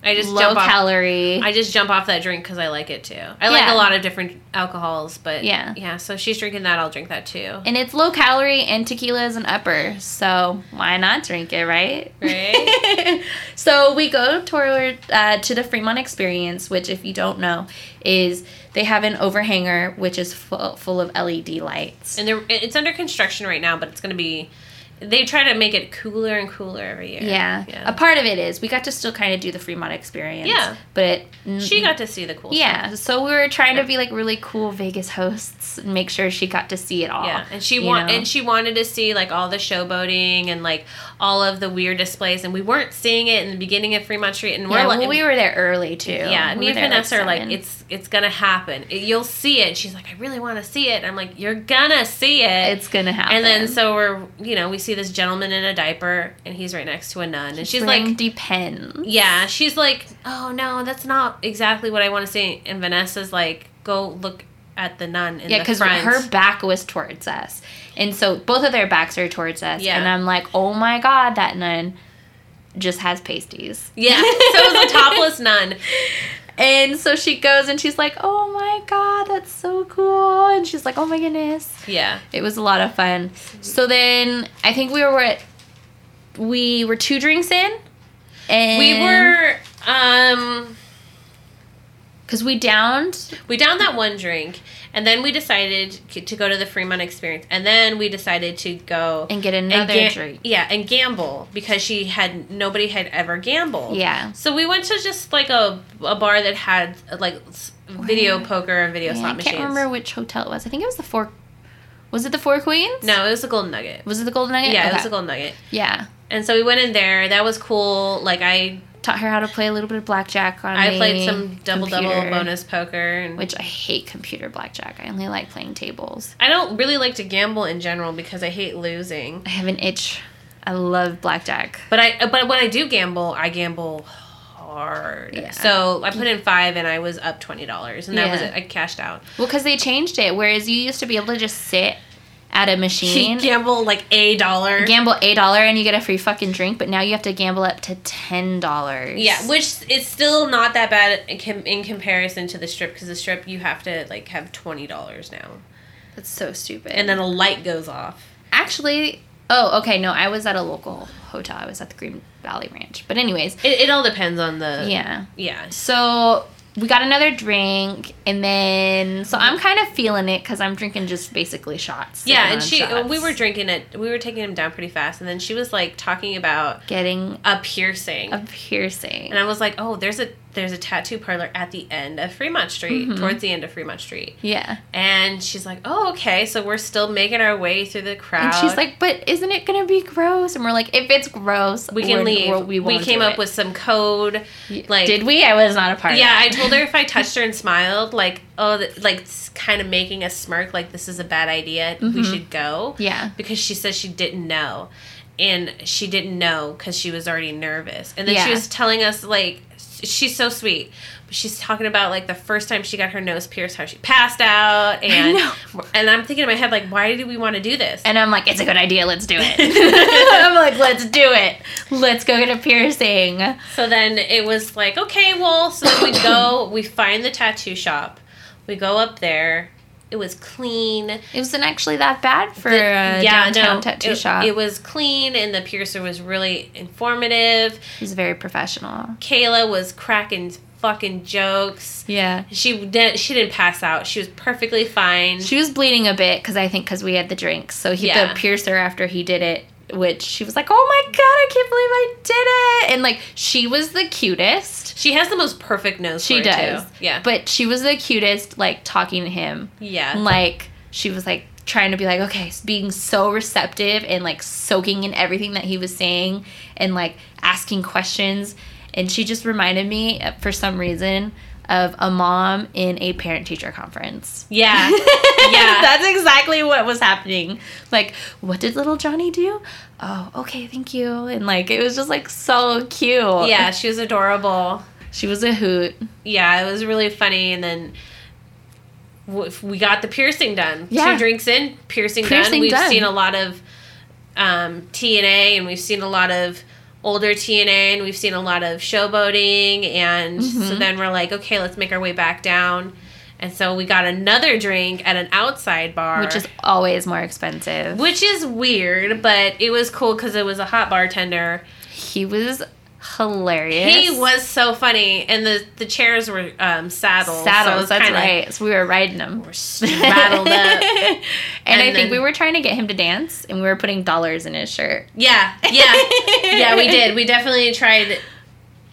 I just low jump off. calorie. I just jump off that drink because I like it too. I like a lot of different alcohols, but Yeah. yeah. So she's drinking that, I'll drink that too. and it's low calorie, and tequila is an upper, so why not drink it, right? Right. so we go toward uh, to the Fremont Experience, which, if you don't know, is they have an overhanger which is full, full of LED lights. And they're, it's under construction right now, but it's gonna be. They try to make it cooler and cooler every year. Yeah. Yeah. A part of it is we got to still kind of do the Fremont experience. Yeah. But she got to see the cool. Stuff. Yeah. So we were trying to be like really cool Vegas hosts and make sure she got to see it all. Yeah, and she you want know? and she wanted to see like all the showboating and like all of the weird displays, and we weren't seeing it in the beginning of Fremont Street, and we're Yeah, like, well, we were there early too. yeah, We me and Vanessa are like, it's it's gonna happen. It- you'll see it. She's like, I really want to see it. And I'm like, you're gonna see it. it's gonna happen. and then so we're you know we see this gentleman in a diaper, and he's right next to a nun, and she's like. depends. Yeah, she's like, oh no, that's not exactly what I want to see. And Vanessa's like, go look at the nun in Yeah, the city. Yeah, because her back was towards us, and so both of their backs are towards us. Yeah. And I'm like, oh my god, that nun just has pasties. yeah, so it was a topless nun. And so she goes and she's like, oh my god, that's so cool. And she's like, oh my goodness. Yeah. It was a lot of fun. So then I think we were at, we were two drinks in. And We were um because we downed we downed that one drink and then we decided to go to the Fremont experience and then we decided to go and get and another ga- drink. Yeah, and gamble because she had nobody had ever gambled. Yeah. So we went to just like a a bar that had like video Where? poker and video Yeah, slot machines. I machines. can't remember which hotel it was. I think it was the Four. Was it the Four Queens? No, it was the Golden Nugget. Was it the Golden Nugget? Yeah, it was the Golden Nugget. Yeah. And so we went in there. That was cool. Like I Taught her how to play a little bit of blackjack on I played some double double bonus poker and Which I hate computer blackjack. I only like playing tables. I don't really like to gamble in general because I hate losing. I have an itch. I love blackjack. But I uh, but when I do gamble, I gamble hard. Yeah. So I put in five and I was up twenty dollars and that was it. I cashed out. Well, because they changed it. Whereas you used to be able to just sit at a She machine, gamble like a dollar. gamble a dollar, and you get a free fucking drink. But now you have to gamble up to ten dollars. Yeah, which is still not that bad in, in comparison to the strip because the strip you have to like have twenty dollars now, that's so stupid. and then a light goes off. actually, oh, okay, no, I was at a local hotel. I was at the Green Valley Ranch. But anyways, It, it all depends on the yeah. yeah. So we got another drink, and then so I'm kind of feeling it because I'm drinking just basically shots. Yeah, and she uh, shots. we were drinking it. We were taking him down pretty fast, and then she was like talking about getting a piercing. a piercing. And I was like, "Oh, there's a there's a tattoo parlor at the end of Fremont Street, Mm-hmm. towards the end of Fremont Street." yeah. And she's like, "Oh, okay." So we're still making our way through the crowd. And she's like, "But isn't it gonna be gross?" And we're like, "If it's gross, "We can leave." we won't came up it." with some code. like- did we? I was not a part. Of it. Yeah, I told her if I touched her and smiled, like, oh, th- like kind of making a smirk, like this is a bad idea. We should go. Mm-hmm. Yeah. because she said she didn't know. and she didn't know because she was already nervous. And then she was telling us like she's so sweet. But she's talking about like the first time she got her nose pierced, how she passed out, and and I'm thinking in my head like, why do we want to do this? And I'm like, it's a good idea. Let's do it. I'm like, let's do it. Let's go get a piercing. So then it was like, okay, well, so then we go, we find the tattoo shop, we go up there. It was clean. It wasn't actually that bad for The- a downtown tattoo it, shop. It was clean, and the piercer was really informative. He was very professional. Kayla was cracking fucking jokes. Yeah. She didn't. She didn't pass out. She was perfectly fine. She was bleeding a bit because I think because we had the drinks. So he Yeah. the piercer after he did it, which she was like, "Oh my god, I can't believe I did it!" And like she was the cutest. She has the most perfect nose. She does. Too. Yeah. But she was the cutest, like talking to him. yeah. Like she was like trying to be like, okay, being so receptive and like soaking in everything that he was saying and like asking questions. And she just reminded me, uh, for some reason, of a mom in a parent teacher conference. yeah. Yeah. That's exactly what was happening. Like, what did little Johnny do? Oh, okay, thank you. And like, it was just like so cute. yeah. She was adorable. She was a hoot. yeah, it was really funny. And then we got the piercing done. Yeah. Two drinks in, piercing, done. Piercing We've done. seen a lot of um, TNA and we've seen a lot of older TNA and we've seen a lot of showboating. And Mm-hmm. so then we're like, okay, let's make our way back down. And so we got another drink at an outside bar. Which is always more expensive. which is weird, but it was cool because it was a hot bartender. He was hilarious. He was so funny, and the the chairs were um, saddles. saddles. was that's kinda- right. So we were riding them. We're straddled up. and, And I think we were trying to get him to dance, and we were putting dollars in his shirt. Yeah, yeah, yeah. We did. We definitely tried.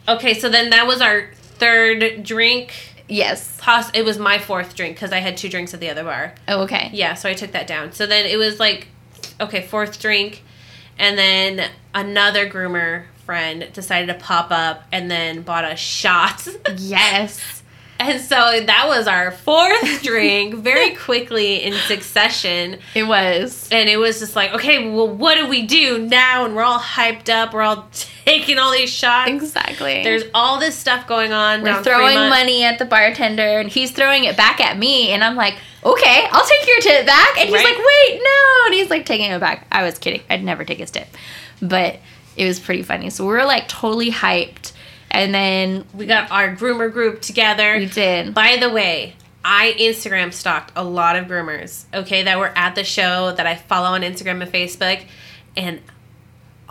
Okay, so then that was our third drink. Yes. Poss- it was my fourth drink because I had two drinks at the other bar. Oh, okay. Yeah, so I took that down. So then it was like, okay, fourth drink, and then another groomer friend decided to pop up and then bought a shot. Yes. And so that was our fourth drink very quickly in succession. It was. And it was just like, okay, well, what do we do now? And we're all hyped up. We're all taking all these shots. Exactly. There's all this stuff going on. we're throwing Fremont. money at the bartender, and he's throwing it back at me, and I'm like, okay, I'll take your tip back. And he's Right. like, wait, no. And he's like taking it back. I was kidding. I'd never take his tip. But it was pretty funny. So we were like totally hyped. And then We got our groomer group together. we did. By the way, I Instagram stalked a lot of groomers, okay, that were at the show that I follow on Instagram and Facebook. And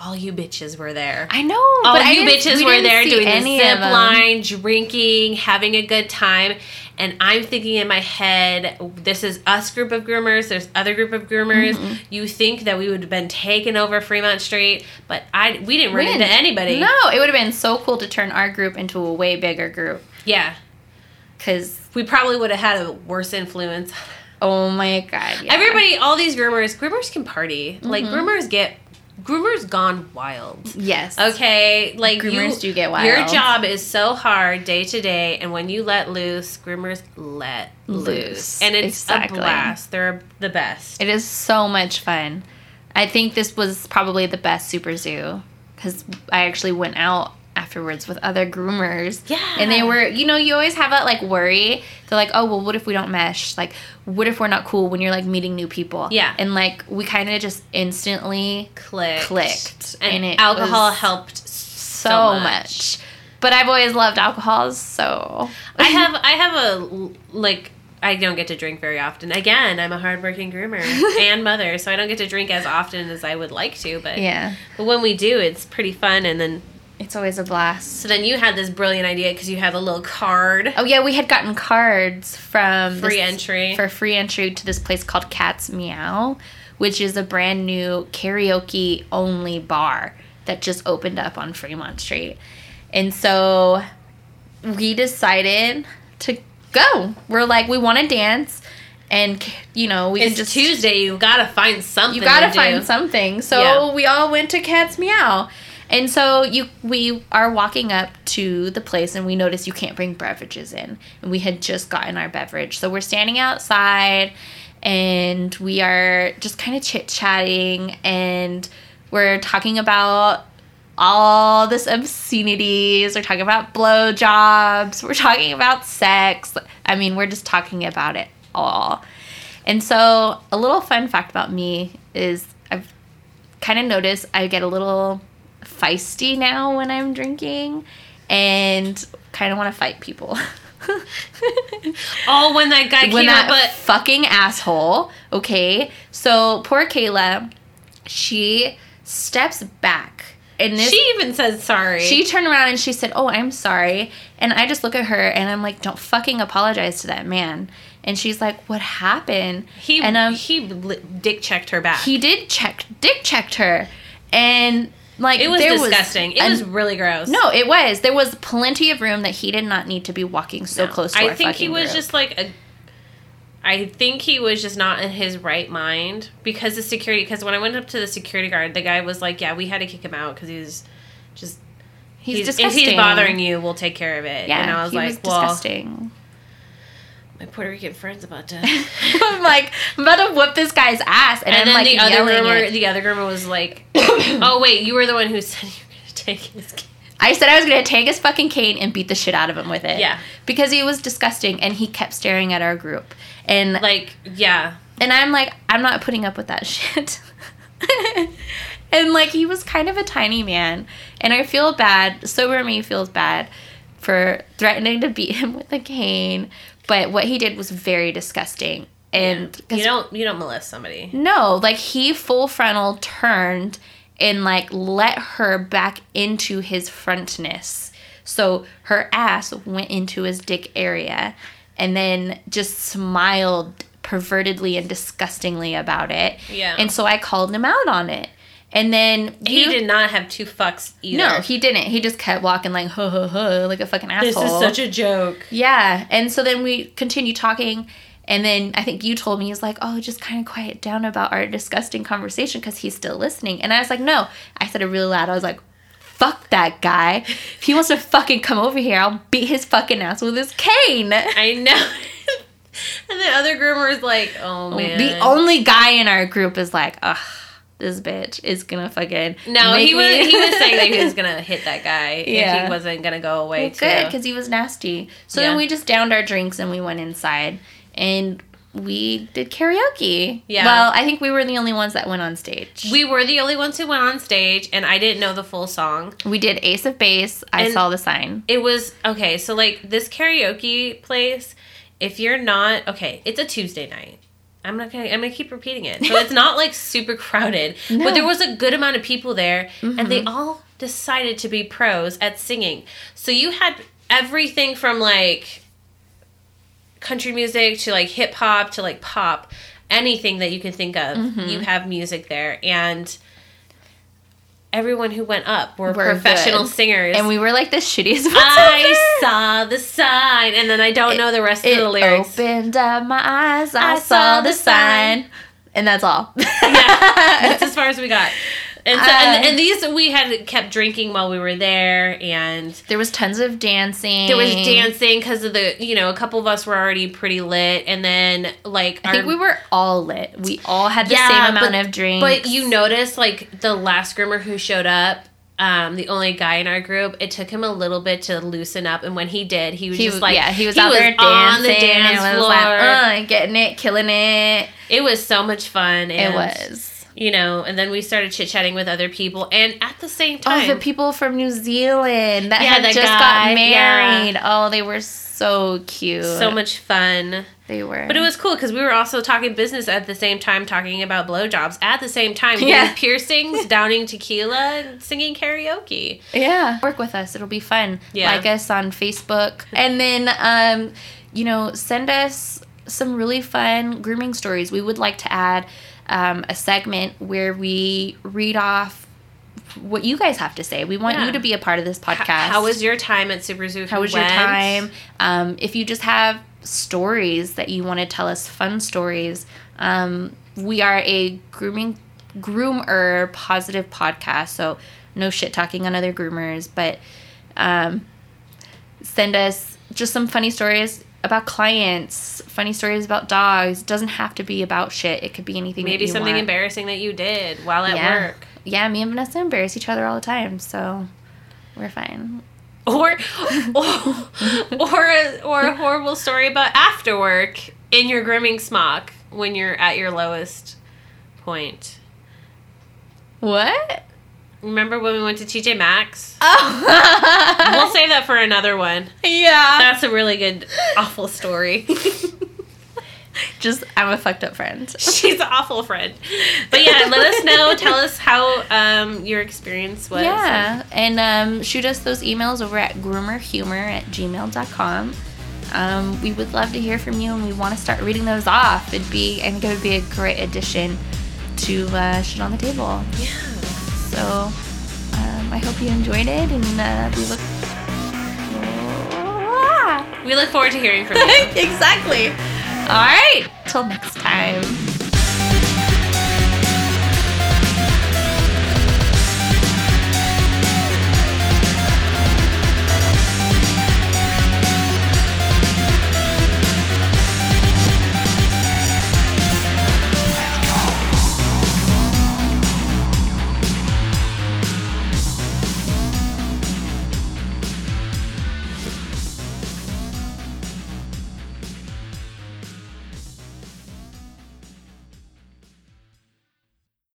all you bitches were there. I know. all but you bitches we were there doing the zip line, drinking, having a good time. And I'm thinking in my head, this is us group of groomers. There's other group of groomers. Mm-hmm. You think that we would have been taken over Fremont Street, but I we didn't run We into didn't- anybody. No, it would have been so cool to turn our group into a way bigger group. Yeah, Cause we probably would have had a worse influence. oh my god, yeah. Everybody, all these groomers, groomers can party. Like Mm-hmm. groomers get, groomers gone wild. Yes. Okay, like Groomers you, do get wild. Your job is so hard day to day, and when you let loose, groomers let loose, Loose, and it's exactly. a blast. They're the best. It is so much fun. I think this was probably the best Super Zoo because I actually went out afterwards with other groomers. Yeah. And they were, you know, you always have that like worry. They're like, oh, well, what if we don't mesh? Like, what if we're not cool when you're like meeting new people? Yeah. And like, we kind of just instantly clicked, clicked, and, and it alcohol helped so, so, much. But I've always loved alcohol, so. I have, I have a like. I don't get to drink very often. Again, I'm a hardworking groomer and mother, so I don't get to drink as often as I would like to. But yeah. but when we do, it's pretty fun. And then It's always a blast. so then you had this brilliant idea because you have a little card, Oh yeah, we had gotten cards from free this- entry. for free entry to this place called Cat's Meow, which is a brand new karaoke only bar that just opened up on Fremont Street. And so we decided to go. We're like, we want to dance, and you know, we it's just Tuesday. You gotta find something. you gotta to find do. something. So Yeah. we all went to Cat's Meow. And so you we are walking up to the place and we notice you can't bring beverages in. And we had just gotten our beverage. So we're standing outside and we are just kind of chit-chatting and We're talking about all this obscenities. We're talking about blowjobs. We're talking about sex. I mean, we're just talking about it all. And so, a little fun fact about me is I've kind of noticed I get a little feisty now when I'm drinking and kind of want to fight people. Oh, when that guy when came that but fucking asshole, okay? So, poor Kayla, she steps back. And this she even says sorry. she turned around and she said, "Oh, I'm sorry." And I just look at her and I'm like, "Don't fucking apologize to that man." And she's like, "What happened?" he and um, he dick checked her back. he did check, dick checked her, and like it was disgusting. it an- was really gross. no, it was. There was plenty of room that he did not need to be walking so No. close to. I think he was group. just like a. I think he was just not in his right mind because the security. Because when I went up to the security guard, the guy was like, "Yeah, we had to kick him out because he was just he's, he's, disgusting. if he's bothering you, we'll take care of it." Yeah, and I was he like, was "Well, disgusting. My Puerto Rican friend's about to." I'm like, I'm about to whip this guy's ass, and, And, then like the other yelling groomer, it. the other groomer was like, "Oh wait, you were the one who said you were gonna take his." kid." I said I was gonna take his fucking cane and beat the shit out of him with it. Yeah. because he was disgusting, and he kept staring at our group, and Like, yeah, and I'm like, I'm not putting up with that shit. and like he was kind of a tiny man, and I feel bad. Sober me feels bad for threatening to beat him with a cane, but what he did was very disgusting. And 'cause you don't you don't molest somebody. no, like he full frontal turned and like let her back into his frontness. So her ass went into his dick area and then just smiled pervertedly and disgustingly about it. Yeah. And so I called him out on it. And then He did not have two fucks either. No, he didn't. He just kept walking like ho ho ho like a fucking asshole. This is such a joke. Yeah. And so then we continue talking. And then I think you told me, he's like, oh, just kind of quiet down about our disgusting conversation because he's still listening. And I was like, no. I said it really loud. I was like, fuck that guy. If he wants to fucking come over here, I'll beat his fucking ass with his cane. I know. and the other groomer is like, oh man. The only guy in our group is like, ugh, this bitch is gonna fucking. no, he was me-" he was saying that he was gonna hit that guy Yeah. if he wasn't gonna go away Well, good because he was nasty. So Yeah. then we just downed our drinks and we went inside and we did karaoke. Yeah. Well, I think we were the only ones that went on stage. We were the only ones who went on stage, and I didn't know the full song. We did Ace of Base. I And- saw the sign. It was okay. So like this karaoke place, if you're not okay, it's a Tuesday night. I'm not gonna. I'm gonna keep repeating it. So it's not like super crowded, No. Mm-hmm. but there was a good amount of people there, and they all decided to be pros at singing. So you had everything from like country music to like hip hop to like pop, anything that you can think of. Mm-hmm. You have music there, and everyone who went up were, Were professional good. singers. And we were like the shittiest I saw the sign, and then I don't know the rest It of the lyrics. opened up my eyes. I, I saw, saw the the sign. sign. And that's all. yeah, that's as far as we got. And so, and, Uh, and these we had kept drinking while we were there, and there was tons of dancing. there was dancing because of the you know a couple of us were already pretty lit, and then like I think we were all lit. We all had the Yeah, same amount but- of drinks. But you notice, like the last groomer who showed up, um, the only guy in our group, it took him a little bit to loosen up, and when he did, he was he just like, yeah, he was out there dancing on the dance floor. was like, uh, getting it, killing it. It was so much fun. And, it was. You know, and then we started chit chatting with other people, and at the same time, Oh, the people from New Zealand that Yeah, had just guy, got married. Oh, they were so cute. so much fun. They were. But it was cool because we were also talking business at the same time, talking about blowjobs at the same time, Yeah. piercings, downing tequila, singing karaoke. Yeah. Work with us. It'll be fun. Yeah. Like us on Facebook. And then, um, you know, send us some really fun grooming stories. We would like to add um, a segment where we read off what you guys have to say. We want Yeah. you to be a part of this podcast. how was your time at Super Zoo? How was your time? Um, if you just have stories that you want to tell us, fun stories, um, we are a grooming groomer positive podcast. So no shit talking on other groomers, but um, send us just some funny stories. About clients, funny stories about dogs. It doesn't have to be about shit. It could be anything. Maybe something want. embarrassing that you did while at yeah. work. Yeah, me and Vanessa embarrass each other all the time, so we're fine. Or or or a, or a horrible story about after work in your grooming smock when you're at your lowest point. What? Remember when we went to TJ Maxx? Oh. We'll save that for another one. yeah. That's a really good awful story. Just I'm a fucked up friend. She's an awful friend. But yeah, let us know. Tell us how um, your experience was. Yeah, and um, shoot us those emails over at groomerhumor at gmail.com. Um, we would love to hear from you, and we want to start reading those off. It'd be, I think it would be a great addition to uh, Shit on the Table. Yeah. So um, I hope you enjoyed it, and uh, we look. We look forward to hearing from you. exactly. All right. Till next time.